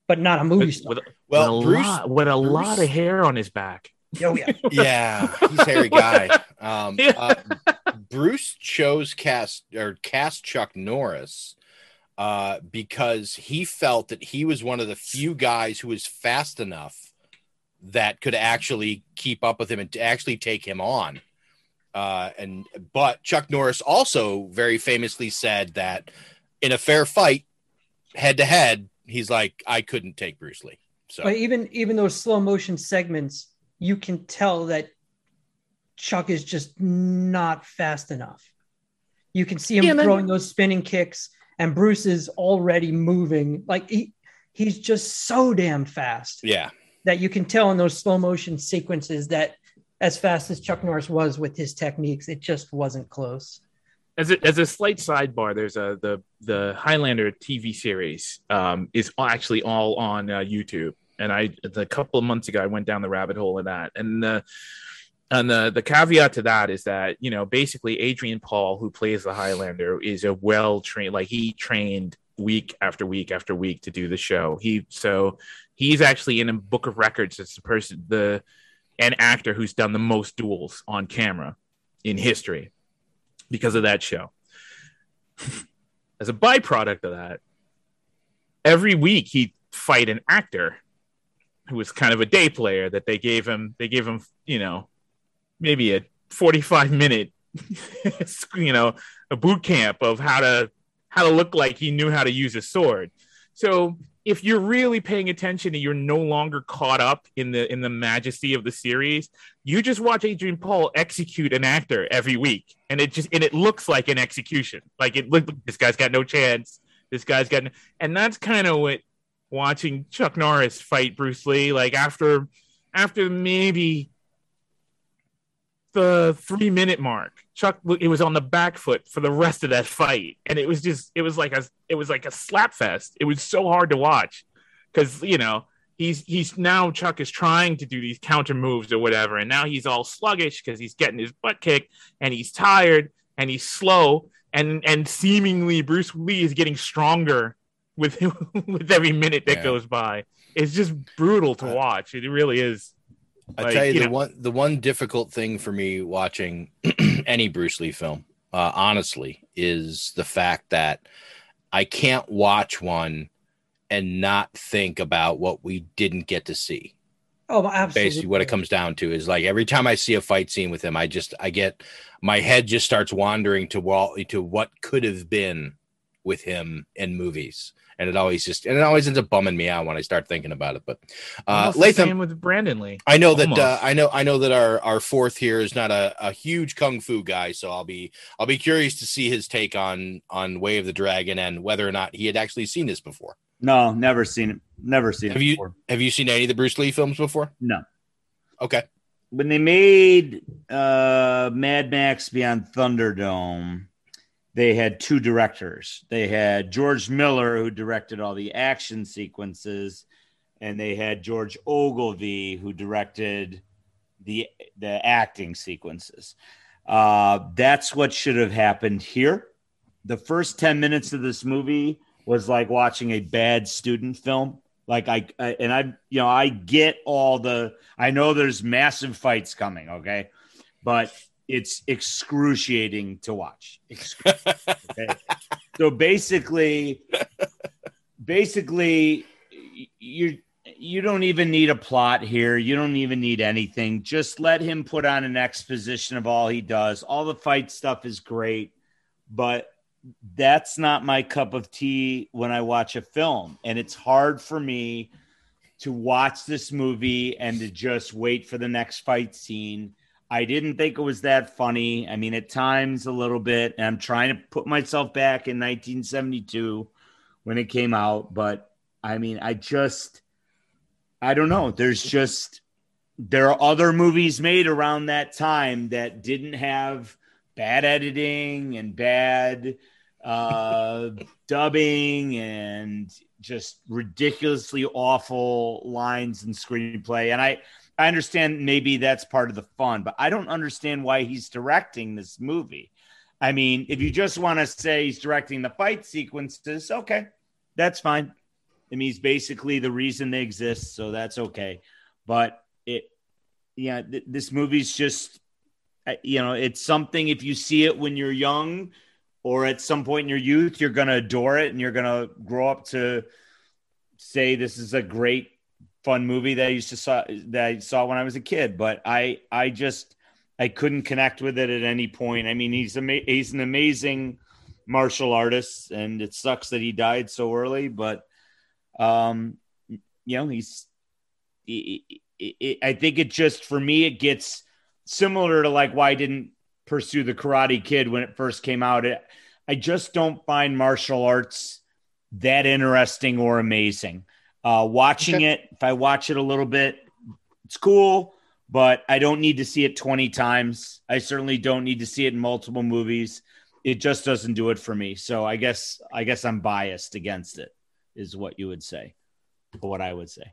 but not a movie with, star. with, Well, with a Bruce- lot, with a lot of hair on his back Oh yeah, Yeah, he's a hairy guy. Um, uh, Bruce chose cast or cast Chuck Norris uh, because he felt that he was one of the few guys who was fast enough that could actually keep up with him and to actually take him on. Uh, and but Chuck Norris also very famously said that in a fair fight, head to head, he's like, I couldn't take Bruce Lee. So But even even those slow motion segments, you can tell that Chuck is just not fast enough. You can see him Yeah, man. throwing those spinning kicks, and Bruce is already moving. Like he he's just so damn fast yeah, that you can tell in those slow motion sequences that as fast as Chuck Norris was with his techniques, it just wasn't close. as a, as a slight sidebar, there's a the the Highlander TV series um, is actually all on uh, YouTube, and I a couple of months ago I went down the rabbit hole of that, and the and the the caveat to that is that you know basically Adrian Paul, who plays the Highlander, is a well trained like he trained week after week after week to do the show. He so he's actually in a book of records as the person the an actor who's done the most duels on camera in history because of that show. As a byproduct of that, every week he'd fight an actor who was kind of a day player that they gave him they gave him, you know, maybe a 45 minute you know, a boot camp of how to how to look like he knew how to use a sword. So if you're really paying attention and you're no longer caught up in the in the majesty of the series, you just watch Adrian Paul execute an actor every week, and it just and it looks like an execution. Like it look this guy's got no chance. This guy's got, no, and that's kind of what watching Chuck Norris fight Bruce Lee. Like after after maybe the three minute mark, Chuck it was on the back foot for the rest of that fight, and it was just it was like a it was like a slap fest. It was so hard to watch because you know he's he's now Chuck is trying to do these counter moves or whatever, and now he's all sluggish because he's getting his butt kicked and he's tired and he's slow and and seemingly Bruce Lee is getting stronger with with every minute that Yeah. goes by. It's just brutal to watch. It really is. I Like, tell you, the know, one the one difficult thing for me watching any Bruce Lee film, uh, honestly, is the fact that I can't watch one and not think about what we didn't get to see. Oh, absolutely. Basically, what it comes down to is like every time I see a fight scene with him, I just I get my head just starts wandering to well to what could have been with him in movies, and it always just and it always ends up bumming me out when I start thinking about it. But uh, almost the Latham, same with Brandon Lee. I know that uh, I know I know that our our fourth here is not a, a huge kung fu guy, so I'll be I'll be curious to see his take on on Way of the Dragon and whether or not he had actually seen this before. No, never seen it. Never seen Have it you before. have you seen any of the Bruce Lee films before? No. Okay. When they made uh, Mad Max Beyond Thunderdome, they had two directors. They had George Miller, who directed all the action sequences, and they had George Ogilvie, who directed the the acting sequences. Uh, that's what should have happened here. The first 10 minutes of this movie was like watching a bad student film. Like I, I and I, you know, I get all the I know there's massive fights coming, okay? But it's excruciating to watch. Okay? so basically basically you you don't even need a plot here. You don't even need anything. Just let him put on an exposition of all he does. All the fight stuff is great, but that's not my cup of tea when I watch a film. And it's hard for me to watch this movie and to just wait for the next fight scene. I didn't think it was that funny. I mean, at times a little bit. And I'm trying to put myself back in 1972 when it came out. But I mean, I just, I don't know. There's just, there are other movies made around that time that didn't have bad editing and bad uh, dubbing and just ridiculously awful lines and screenplay. And I, I understand maybe that's part of the fun, but I don't understand why he's directing this movie. I mean, if you just want to say he's directing the fight sequences, okay, that's fine. I mean, he's basically the reason they exist, so that's okay. But it, yeah, th- this movie's just, uh, you know, it's something. If you see it when you're young, or at some point in your youth, you're gonna adore it, and you're gonna grow up to say this is a great, fun movie that I used to saw that I saw when I was a kid. But I, I just, I couldn't connect with it at any point. I mean, he's ama- he's an amazing martial artist, and it sucks that he died so early. But um, you know, he's. He, he, he, I think it just for me it gets similar to like why I didn't pursue the Karate Kid when it first came out. It, I just don't find martial arts that interesting or amazing. Uh, watching Okay. it, if I watch it a little bit, it's cool, but I don't need to see it 20 times. I certainly don't need to see it in multiple movies. It just doesn't do it for me. So I guess I guess I'm biased against it, is what you would say, or what I would say.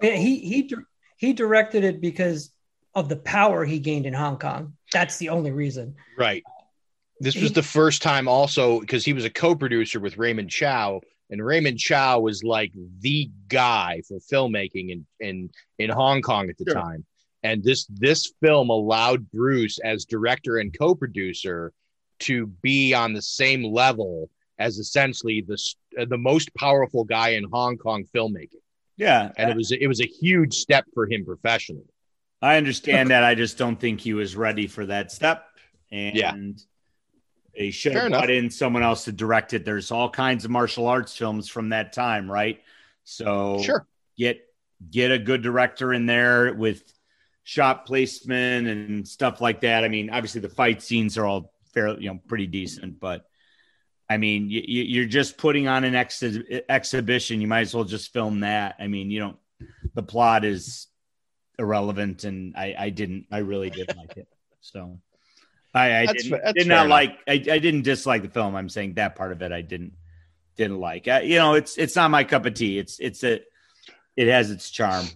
Yeah, he he he directed it because of the power he gained in Hong Kong. That's the only reason. Right. This was the first time also because he was a co-producer with Raymond Chow, and Raymond Chow was like the guy for filmmaking in in, in Hong Kong at the Sure. time. And this this film allowed Bruce as director and co-producer to be on the same level as essentially the uh, the most powerful guy in Hong Kong filmmaking. Yeah, And it was it was a huge step for him professionally. I understand that. I just don't think he was ready for that step. And Yeah. He should Fair have enough. brought in someone else to direct it. There's all kinds of martial arts films from that time, right? So Sure. get get a good director in there with shot placement and stuff like that. I mean, obviously the fight scenes are all fairly, you know, pretty decent, but I mean, you, you're just putting on an ex- exhibition. You might as well just film that. I mean, you don't. The plot is irrelevant, and I, I didn't. I really didn't like it. So I, I That's didn't, fa- that's did not enough. like. I, I didn't dislike the film. I'm saying that part of it I didn't didn't like. I, you know, it's it's not my cup of tea. It's it's a it has its charm.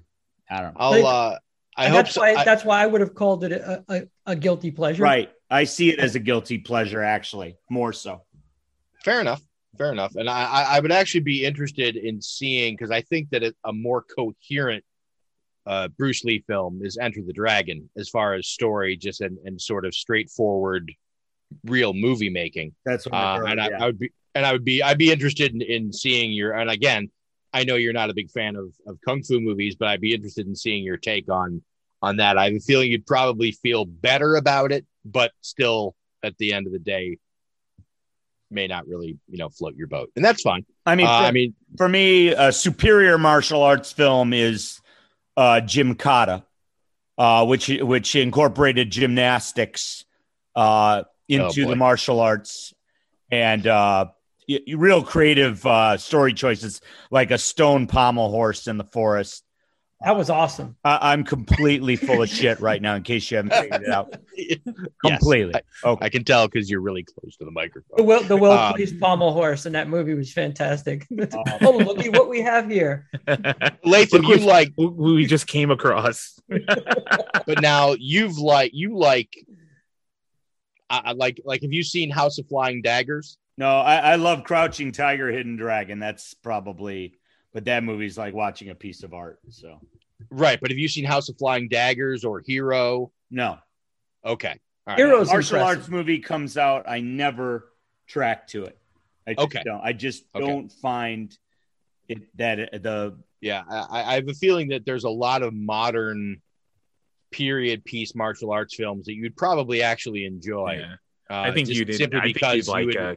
I don't know. I'll uh I And hope that's so. why I- that's why I would have called it a, a, a guilty pleasure. Right. I see it as a guilty pleasure, actually, more so. Fair enough. Fair enough. And I, I I would actually be interested in seeing because I think that it, a more coherent uh, Bruce Lee film is Enter the Dragon as far as story, just and, and sort of straightforward, real movie making. That's what Uh, heard, and I, yeah. I would be and I would be I'd be interested in, in seeing your and again I know you're not a big fan of, of kung fu movies, but I'd be interested in seeing your take on on that. I have a feeling you'd probably feel better about it, but still at the end of the day may not really you know float your boat, and that's fine. I mean, Uh, for, I mean, for me, a superior martial arts film is uh, Gymkata, uh, which which incorporated gymnastics uh, into Oh, the martial arts and uh, y- real creative uh, story choices, like a stone pommel horse in the forest. That was awesome. I- I'm completely full of shit right now. In case you haven't figured it out, Yes, completely. I, I can tell because you're really close to the microphone. The well, the well Um, pleased pommel horse in that movie was fantastic. oh, looky what we have here. Latham, Look you like we just came across. but now you've like you like I, I like like have you seen House of Flying Daggers? No, I, I love Crouching Tiger, Hidden Dragon. That's probably, but that movie's like watching a piece of art. So Right, but have you seen House of Flying Daggers or Hero? no, Okay. All right. Heroes martial impressive. arts movie comes out, I never track to it. I just Okay. don't. I just Okay. don't find it that the Yeah, I, I have a feeling that there's a lot of modern period piece martial arts films that you'd probably actually enjoy. Yeah. Uh, I think you did. simply I think because you'd like would- uh,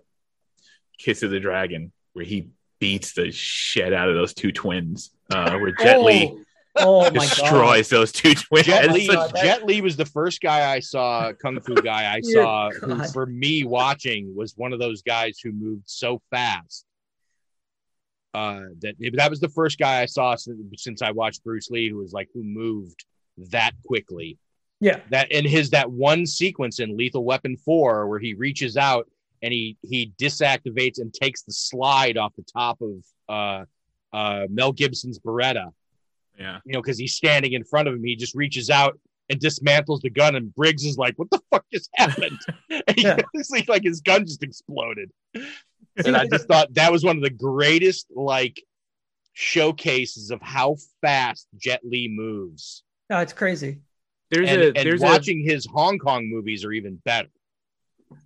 Kiss of the Dragon, where he beats the shit out of those two twins. Uh, where Jet Li Oh, oh my god. destroys those two twins. Jet It's Li, such- Jet Li was the first guy I saw, kung fu guy I saw, who for me watching was one of those guys who moved so fast. Uh, that that was the first guy I saw since, since I watched Bruce Lee, who was like who moved that quickly. Yeah. That in his that one sequence in Lethal Weapon Four where he reaches out and he he disactivates and takes the slide off the top of uh uh Mel Gibson's Beretta yeah. you know, because he's standing in front of him. He just reaches out and dismantles the gun, and Riggs is like, "What the fuck just happened?" And he- Yeah. it's like, like his gun just exploded. And I just thought that was one of the greatest like showcases of how fast Jet Li moves. No, it's crazy. There's and a and there's a watching his Hong Kong movies are even better.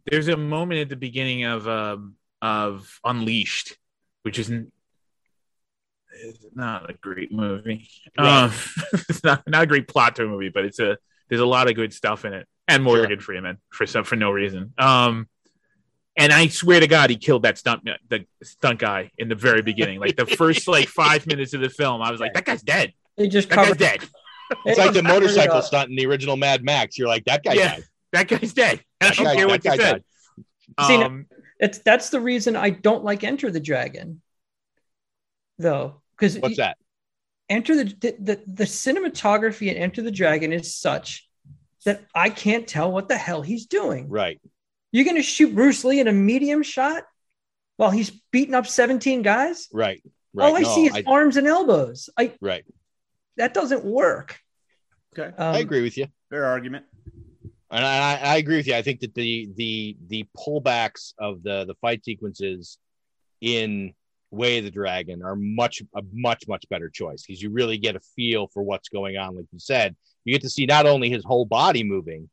There's a moment at the beginning of um of Unleashed, which isn't it's not a great movie. Right. Um, it's not not a great plot to a movie, but it's a there's a lot of good stuff in it. and Morgan Freeman for some for no reason. Um, and I swear to God, he killed that stunt the stunt guy in the very beginning. Like the first like five minutes of the film, I was like, that guy's dead. They just that guy's dead. It's like the motorcycle stunt in the original Mad Max. You're like, that guy Yeah, died. that guy's dead. I That don't guy- care what that you guy said. See, Um, it's that's the reason I don't like Enter the Dragon, though, because What's that? Enter the, the the the cinematography in Enter the Dragon is such that I can't tell what the hell he's doing. Right. You're going to shoot Bruce Lee in a medium shot while he's beating up 17 guys. Right. Right. All I No, see is I- arms and elbows. I right. that doesn't work. Okay. Um, I agree with you. Fair argument. And I, I agree with you. I think that the the the pullbacks of the the fight sequences in Way of the Dragon are much a much much better choice because you really get a feel for what's going on. Like you said, you get to see not only his whole body moving,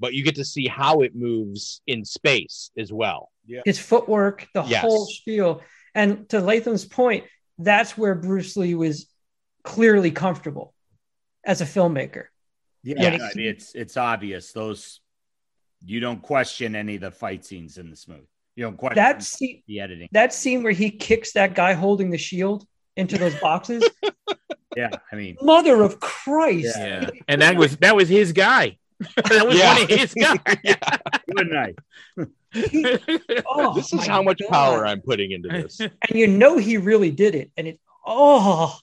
but you get to see how it moves in space as well. Yeah. his footwork, the Yes. whole spiel. And to Latham's point, that's where Bruce Lee was clearly comfortable as a filmmaker. Yeah, Yeah. I mean, it's it's obvious. Those you don't question any of the fight scenes in this movie. You don't question That scene, the editing. that scene where he kicks that guy holding the shield into those boxes, Yeah, I mean, mother of Christ. yeah, and that was that was his guy. that was Yeah. one of his guys. good night. Oh, this is how much God. power I'm putting into this. And you know he really did it. And it oh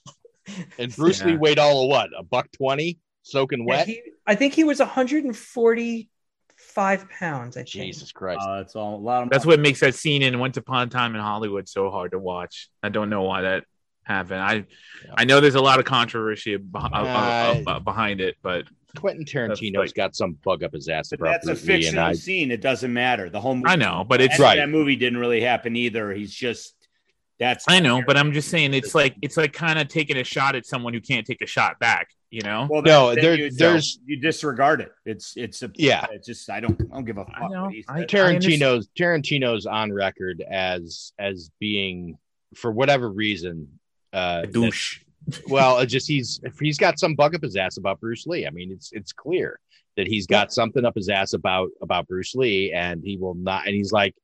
And Bruce Lee weighed all of what? A buck twenty, soaking Yeah, wet. he, I think he was 145 pounds, I think. Jesus Christ! Uh, that's all a lot of. That's what makes that scene in Once Upon a Time in Hollywood so hard to watch. I don't know why that happened. I I know there's a lot of controversy beh- uh, uh, behind it, but Quentin Tarantino's like- got some bug up his ass But that's a Bruce Lee, and fictional I- scene. It doesn't matter. The whole movie. I know, but it's Right. That movie didn't really happen either. He's just that's. I know, but I'm just saying it's like it's like kind of taking a shot at someone who can't take a shot back. You know? Well, No, then there- you, there's- you disregard it. It's it's a Yeah. It's just I don't I don't give a fuck. know. what he I- Tarantino's Tarantino's on record as as being for whatever reason uh A douche. that- well, it just he's he's got some bug up his ass about Bruce Lee. I mean, it's it's clear that he's got something up his ass about about Bruce Lee, and he will not. And he's like,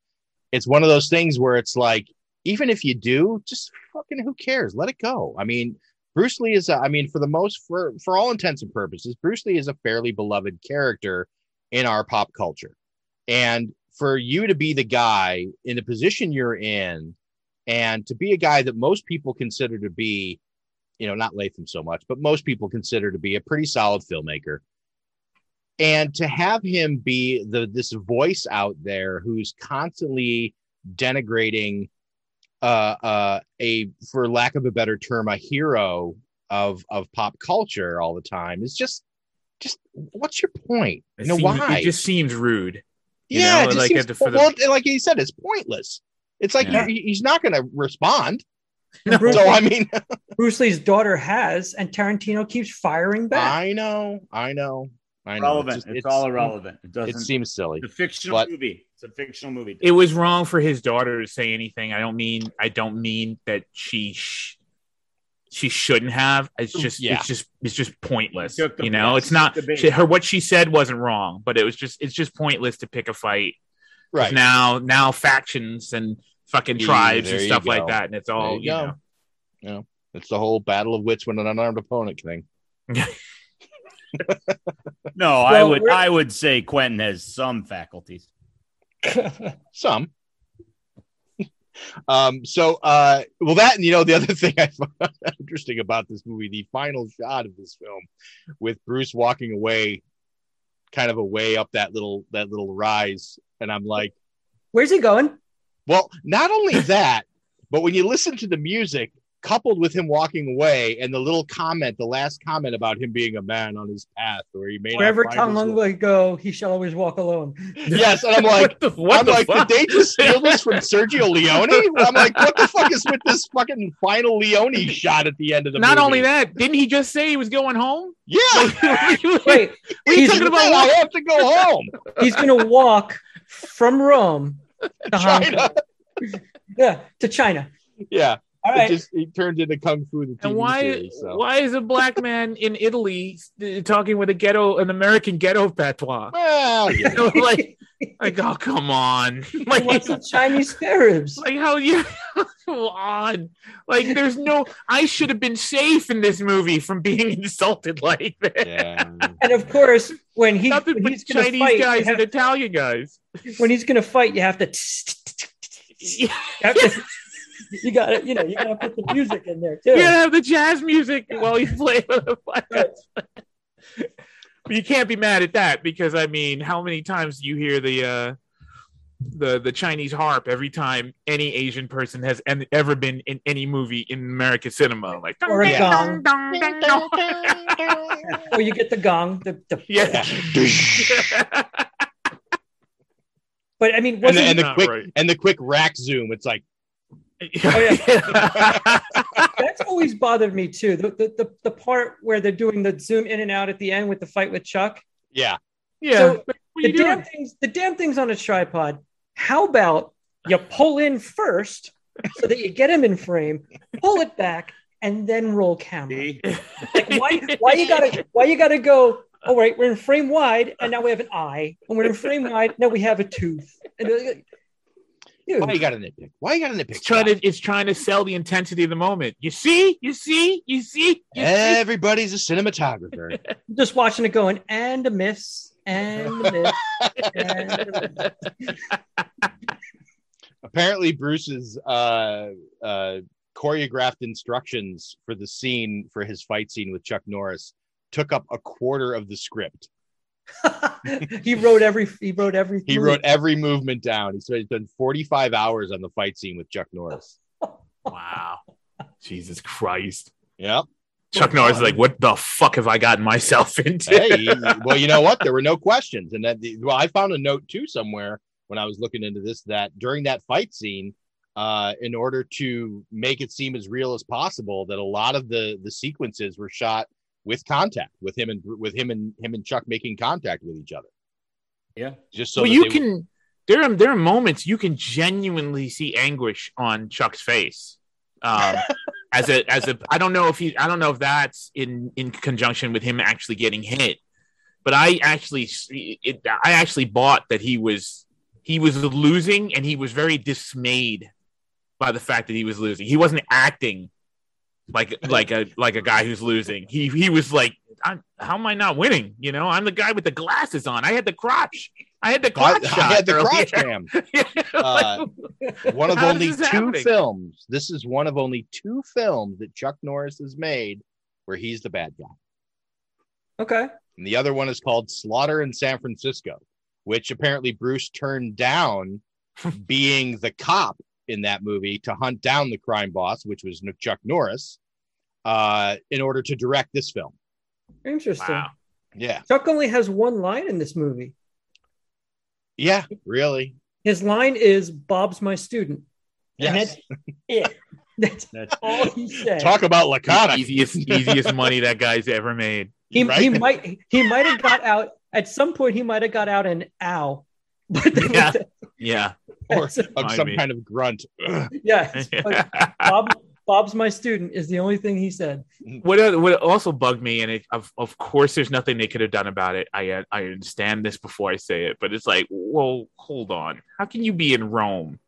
it's one of those things where it's like, even if you do, just fucking who cares? Let it go. I mean, Bruce Lee is. A, I mean, for the most for for all intents and purposes, Bruce Lee is a fairly beloved character in our pop culture, and for you to be the guy in the position you're in, and to be a guy that most people consider to be you know, not Latham so much, but most people consider to be a pretty solid filmmaker. And to have him be the this voice out there who's constantly denigrating uh uh a for lack of a better term, a hero of of pop culture all the time is just just what's your point? It You know seems- why? It just seems rude. you yeah, know, like seems, the- for the- well, like he said, it's pointless. It's like Yeah. he- he's not going to respond. Bruce, So I mean, Bruce Lee's daughter has, and Tarantino keeps firing back. I know, I know, I know. Irrelevant. just- It's, all irrelevant. It It doesn't. seems silly. it's a fictional but- movie. It's a fictional movie. It was wrong for his daughter to say anything. I don't mean I don't mean that she sh- she shouldn't have. It's just Yeah. it's just it's just pointless. He took You know, bait. it's not He took the bait. she, her what she said wasn't wrong, but it was just it's just pointless to pick a fight. Right. Now now factions and fucking Yeah, tribes there and stuff like that, and it's There all you you know. You know, it's the whole battle of wits with an unarmed opponent thing. No, I would we're- I would say Quentin has some faculties. Some. um, so uh well that and you know the other thing I found interesting about this movie, the final shot of this film with Bruce walking away kind of away up that little that little rise. And I'm like, Where's he going? Well, not only that, but when you listen to the music coupled with him walking away and the little comment, the last comment about him being a man on his path where he may not Wherever find Tom his Lung will go, he shall always walk alone. Yes, and I'm like, What the- what I'm the like, fuck? did they just steal this from Sergio Leone? I'm like, what the fuck is with this fucking final Leone shot at the end of the Not movie? only that, didn't he just say he was going home? yeah, Wait, What are you he's, talking about? I have to go home. he's gonna walk from Rome to Hong China. Kong. Yeah, to China. Yeah. All It just he turned into Kung Fu the TV And why series. So. why is a black man in Italy uh, talking with a ghetto an American ghetto patois? Well, You know, like like oh come on, He like wants some Chinese spare ribs. like how you come on, like there's no I should have been safe in this movie from being insulted like that. yeah. And of course, when he Nothing when but he's Chinese fight, guys have, and Italian guys. when he's gonna fight, you have to. You, have to, you gotta, you know, you gotta put the music in there too. You gotta have the jazz music while you play with the podcast. But you can't be mad at that because I mean, how many times do you hear the uh the the Chinese harp every time any Asian person has en- ever been in any movie in American cinema? Like Or a gong. dong, dong, dong, dong. Or you get the gong. The, the yeah. But I mean, And wasn't the, and the quick right. and the quick rack zoom. It's like Oh, that's always bothered me too. The, the the the part where they're doing the zoom in and out at the end with the fight with Chuck. yeah. yeah. So the you damn doing? things, the damn things on a tripod. How about you pull in first so that you get him in frame, pull it back, and then roll camera? Like why why you gotta why you gotta go? All right, we're in frame wide, and now we have an eye, and we're in frame wide, now we have a tooth. And like, dude, Why you got to nitpick? Why you got to nitpick? It's trying to it's trying to sell the intensity of the moment. You see, you see, you see, you see. Everybody's a cinematographer. just watching it going and a miss and a miss and a miss. Apparently, Bruce's uh, uh, choreographed instructions for the scene for his fight scene with Chuck Norris took up a quarter of the script. he wrote every he wrote every He move. wrote every movement down. He said he's done 45 hours on the fight scene with Chuck Norris. Wow. Jesus Christ. Yep. Chuck Norris is like, what the fuck have I gotten myself into? hey, well, you know what? There were no questions, and that well, I found a note too somewhere when I was looking into this that during that fight scene, uh, in order to make it seem as real as possible, that a lot of the the sequences were shot with contact, with him and with him and him and Chuck making contact with each other, Yeah. just so well, you they- can. There are there are moments you can genuinely see anguish on Chuck's face. Um, as a as a, I don't know if he, I don't know if that's in in conjunction with him actually getting hit, but I actually, it, I actually bought that he was he was losing and he was very dismayed by the fact that he was losing. He wasn't acting like like a like a guy who's losing. He he was like, I'm, how am I not winning? You know, I'm the guy with the glasses on. I had the crotch. I had the crotch I shot. had the earlier. crotch cam. Uh, one of only two happening? films. This is one of only two films that Chuck Norris has made where he's the bad guy. Okay. And the other one is called Slaughter in San Francisco, which apparently Bruce turned down being the cop in that movie to hunt down the crime boss, which was Chuck Norris, uh, in order to direct this film. Interesting. Wow. Yeah. Chuck only has one line in this movie. Yeah, really. His line is Bob's my student. And Yes. that's it. That's all he said. Talk about laconic. easiest easiest money that guy's ever made. he, he might he might have got out at some point he might have got out an ow. But Yeah. Yeah. or of some me. kind of grunt. Ugh. yes. but Bob Bob's my student is the only thing he said. What uh, what also bugged me, and it, of of course, there's nothing they could have done about it. I uh, I understand this before I say it, but it's like, well, hold on. How can you be in Rome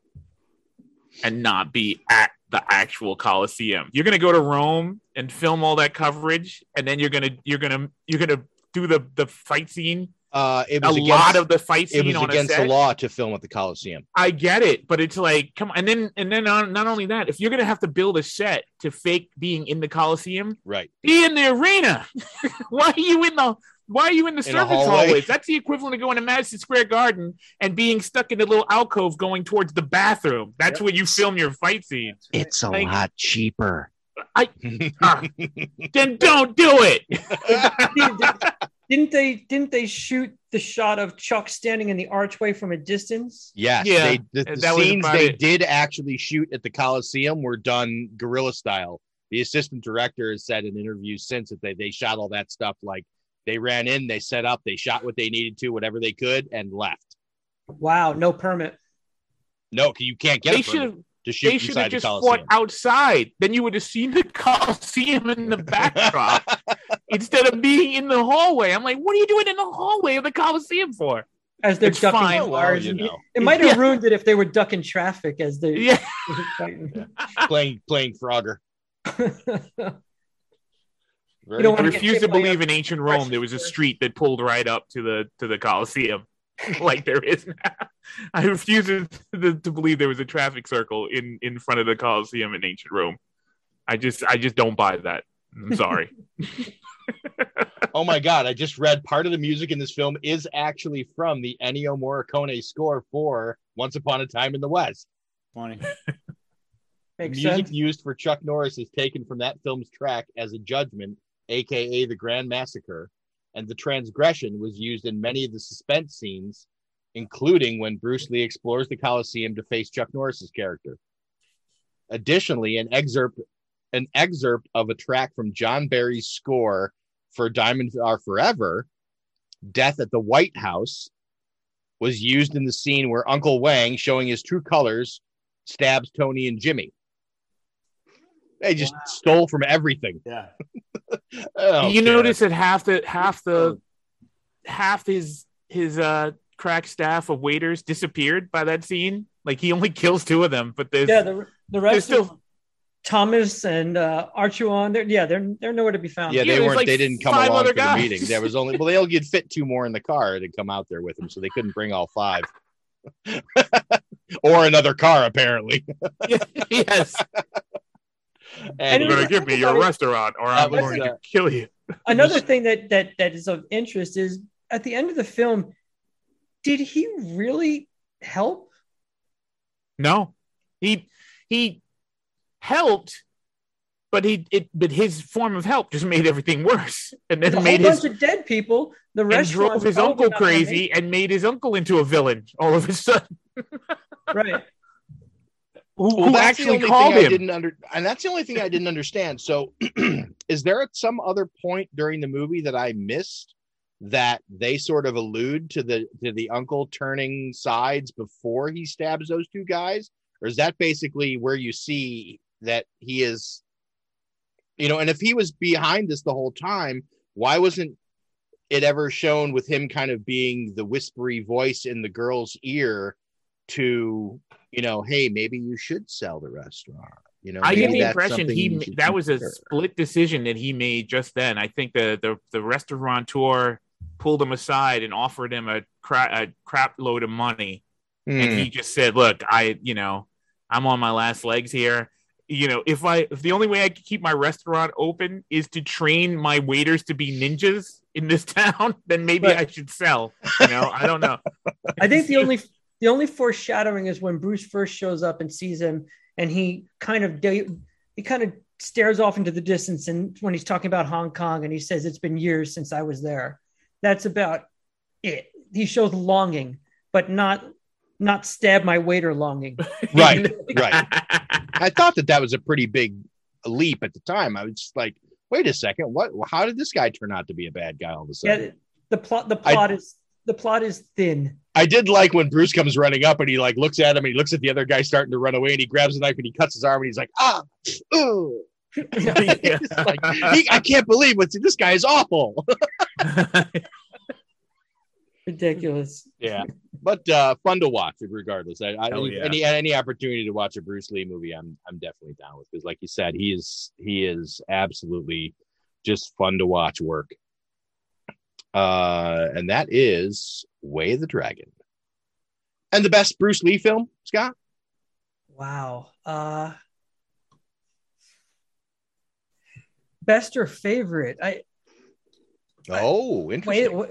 and not be at the actual Colosseum? You're gonna go to Rome and film all that coverage, and then you're gonna you're gonna you're gonna do the the fight scene. Uh, it A was lot of the fight scene. It was on against the law to film at the Coliseum. I get it, but it's like, come on, and then and then not, not only that, if you're gonna have to build a set to fake being in the Coliseum, Right. be in the arena. why are you in the why are you in the In a service hallway. hallways? That's the equivalent of going to Madison Square Garden and being stuck in a little alcove going towards the bathroom. That's where you film your fight scenes. It's a Like- lot cheaper. I ah, then don't do it. Didn't they didn't they shoot the shot of Chuck standing in the archway from a distance? Yes, Yeah, they, the, the that scenes about they it. did actually shoot at the Coliseum were done guerrilla style. The assistant director has said in interviews since that they, they shot all that stuff like they ran in, they set up, they shot what they needed to, whatever they could, and left. Wow, no permit. No, you can't get They a Should've... to shoot They should inside have the just fought outside. Then you would have seen the Coliseum in the backdrop instead of being in the hallway. I'm like, what are you doing in the hallway of the Coliseum for? As they're It's ducking fine. cars. Well, you know. It might have Yeah. ruined it if they were ducking traffic as they Yeah. playing playing Frogger. Very You don't I refuse to believe in ancient Rome there was a street that pulled right up to the to the Coliseum, like there is now. I refuse to, to, to believe there was a traffic circle in in front of the Coliseum in ancient Rome. I just I just don't buy that. I'm sorry. Oh my god! I just read part of the music in this film is actually from the Ennio Morricone score for Once Upon a Time in the West. Funny. Makes music sense. used for Chuck Norris is taken from that film's track as a judgment, aka the Grand Massacre, and the transgression was used in many of the suspense scenes, including when Bruce Lee explores the Coliseum to face Chuck Norris's character. Additionally, an excerpt an excerpt of a track from John Barry's score for Diamonds Are Forever, Death at the White House, was used in the scene where Uncle Wang, showing his true colors, stabs Tony and Jimmy. They just stole from everything. Yeah. I you care. notice that half the half the half his his uh crack staff of waiters disappeared by that scene. Like he only kills two of them, but there's Yeah, the the there's rest still of Thomas and uh, Archuon, they're yeah, they're they're nowhere to be found. Yeah, they there's weren't. like they didn't come along other for the meeting. There was only. Well, they only get fit two more in the car to come out there with them, so they couldn't bring all five. or another car, apparently. yes. And You're gonna give me your restaurant, or I'm was, going uh, to kill you. Another thing that that that is of interest is at the end of the film, did he really help? No, he he helped, but he it but his form of help just made everything worse, and then a made whole his bunch of dead people. The and restaurant drove his uncle crazy and made his uncle into a villain all of a sudden. right? Who, Well, who actually called thing I him? didn't under, and that's the only thing I didn't understand. So, is there at some other point during the movie that I missed that they sort of allude to the to the uncle turning sides before he stabs those two guys, or is that basically where you see that he is, you know? And if he was behind this the whole time, why wasn't it ever shown with him kind of being the whispery voice in the girl's ear to you know hey maybe you should sell the restaurant you know I get the impression he you ma- should that was a split decision that he made just then. I think the the the restaurateur pulled him aside and offered him a crap a crap load of money, and Hmm. he just said, "Look, I you know I'm on my last legs here. You know, if I if the only way I can keep my restaurant open is to train my waiters to be ninjas in this town, then maybe Right. I should sell. You know, I don't know. I think the only the only foreshadowing is when Bruce first shows up and sees him, and he kind of he kind of stares off into the distance, and when he's talking about Hong Kong, and he says it's been years since I was there. That's about it. He shows longing, but not not stab my waiter longing. right right i thought that that was a pretty big leap at the time i was just like wait a second what how did this guy turn out to be a bad guy all of a sudden Yeah, the plot the I- plot is the plot is thin. I did like when Bruce comes running up and he like looks at him and he looks at the other guy starting to run away and he grabs a knife and he cuts his arm and he's like, ah, ooh. Like, he, I can't believe what's this guy is awful. Ridiculous. yeah, but uh, fun to watch regardless. I, I Hell yeah. any any opportunity to watch a Bruce Lee movie, I'm I'm definitely down with because, like you said, he is he is absolutely just fun to watch work. Uh, and that is Way of the Dragon, and the best Bruce Lee film, Scott. Wow. Uh best or favorite? I Oh, Way, interesting. Way,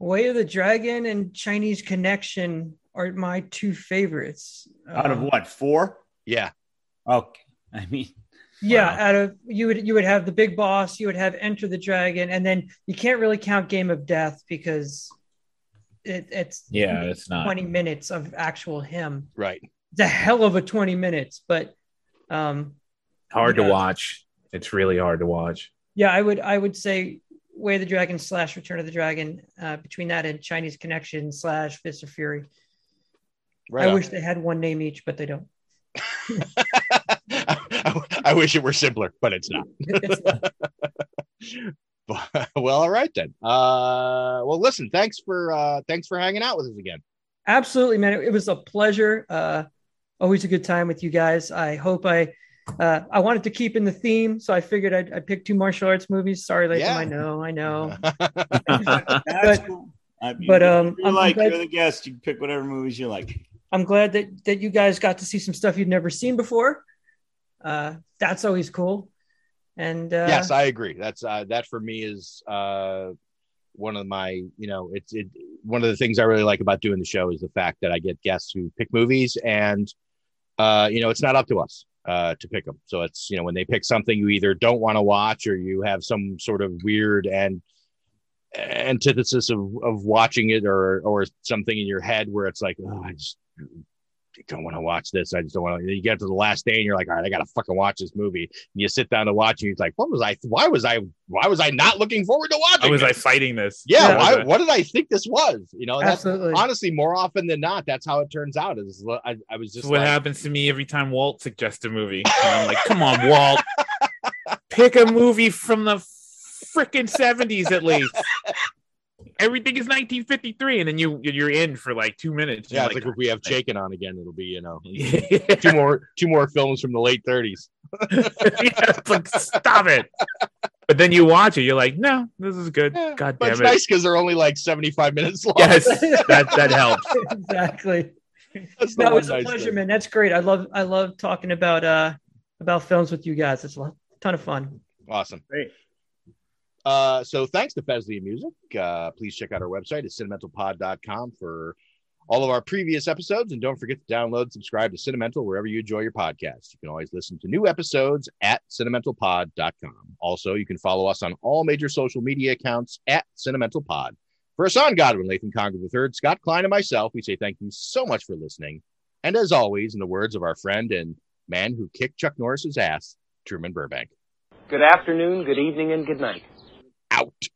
Way of the Dragon and Chinese Connection are my two favorites. Out of Um, what? Four? Yeah. Okay. I mean, Yeah, Wow. out of you would you would have the big boss, you would have Enter the Dragon, and then you can't really count Game of Death because it, it's Yeah, it's not. twenty minutes of actual him. Right. It's a hell of a twenty minutes, but um, Hard to Yeah. watch. It's really hard to watch. yeah, I would I would say Way of the Dragon slash Return of the Dragon. Uh, between that and Chinese Connection slash Fist of Fury. Right I on. wish they had one name each, but they don't. I, I wish it were simpler, but it's not. But- well, all right then. Uh, well, listen, thanks for uh, thanks for hanging out with us again. Absolutely, man. It was a pleasure. Uh, always a good time with you guys. I hope I uh, I wanted to keep in the theme, so I figured I'd, I'd pick two martial arts movies. Sorry, Latham. Yeah. I know, I know. That's cool. I mean, but, um, you're I'm like glad- you're the guest. You can pick whatever movies you like. I'm glad that that you guys got to see some stuff you'd never seen before. Uh, that's always cool. And uh, yes, I agree. That's uh, that for me is uh, one of my you know it's it one of the things I really like about doing the show is the fact that I get guests who pick movies and uh, you know it's not up to us uh, to pick them. So it's you know when they pick something you either don't want to watch or you have some sort of weird and antithesis of of watching it or or something in your head where it's like oh I just don't want to watch this. I just don't want to. You get to the last day and you're like, all right, I gotta fucking watch this movie. And you sit down to watch, and you're like, what was I? Why was I? Why was I not looking forward to watching? How was I fighting this? Yeah, How was why, I- what did I think this was? You know, that's Absolutely. honestly more often than not, that's how it turns out. Is I, I was just what like, happens to me every time Walt suggests a movie. And I'm like, come on, Walt, pick a movie from the freaking 70s at least. Everything is 1953, and then you you're in for like two minutes. Yeah, You're it's like, if we have Chaikin on again, it'll be you know two more two more films from the late 30s. yeah, it's like, stop it. But then you watch it, you're like, no, this is good. God But damn it's it. nice because they're only like 75 minutes long. Yes, that that helps. exactly. That's the No, it was a nice pleasure, thing. man. That's great. I love I love talking about uh about films with you guys. It's a lot, ton of fun. Awesome. Great. Uh, so thanks to Fesley Music. Uh, please check out our website at cinementalpod.com for all of our previous episodes. And don't forget to download subscribe to Cinemental wherever you enjoy your podcast. You can always listen to new episodes at cinementalpod.com. Also, you can follow us on all major social media accounts at cinementalpod. For Hassan Godwin, Latham Conger III, Scott Klein, and myself, we say thank you so much for listening. And as always, in the words of our friend and man who kicked Chuck Norris's ass, Truman Burbank. Good afternoon, good evening, and good night. Out.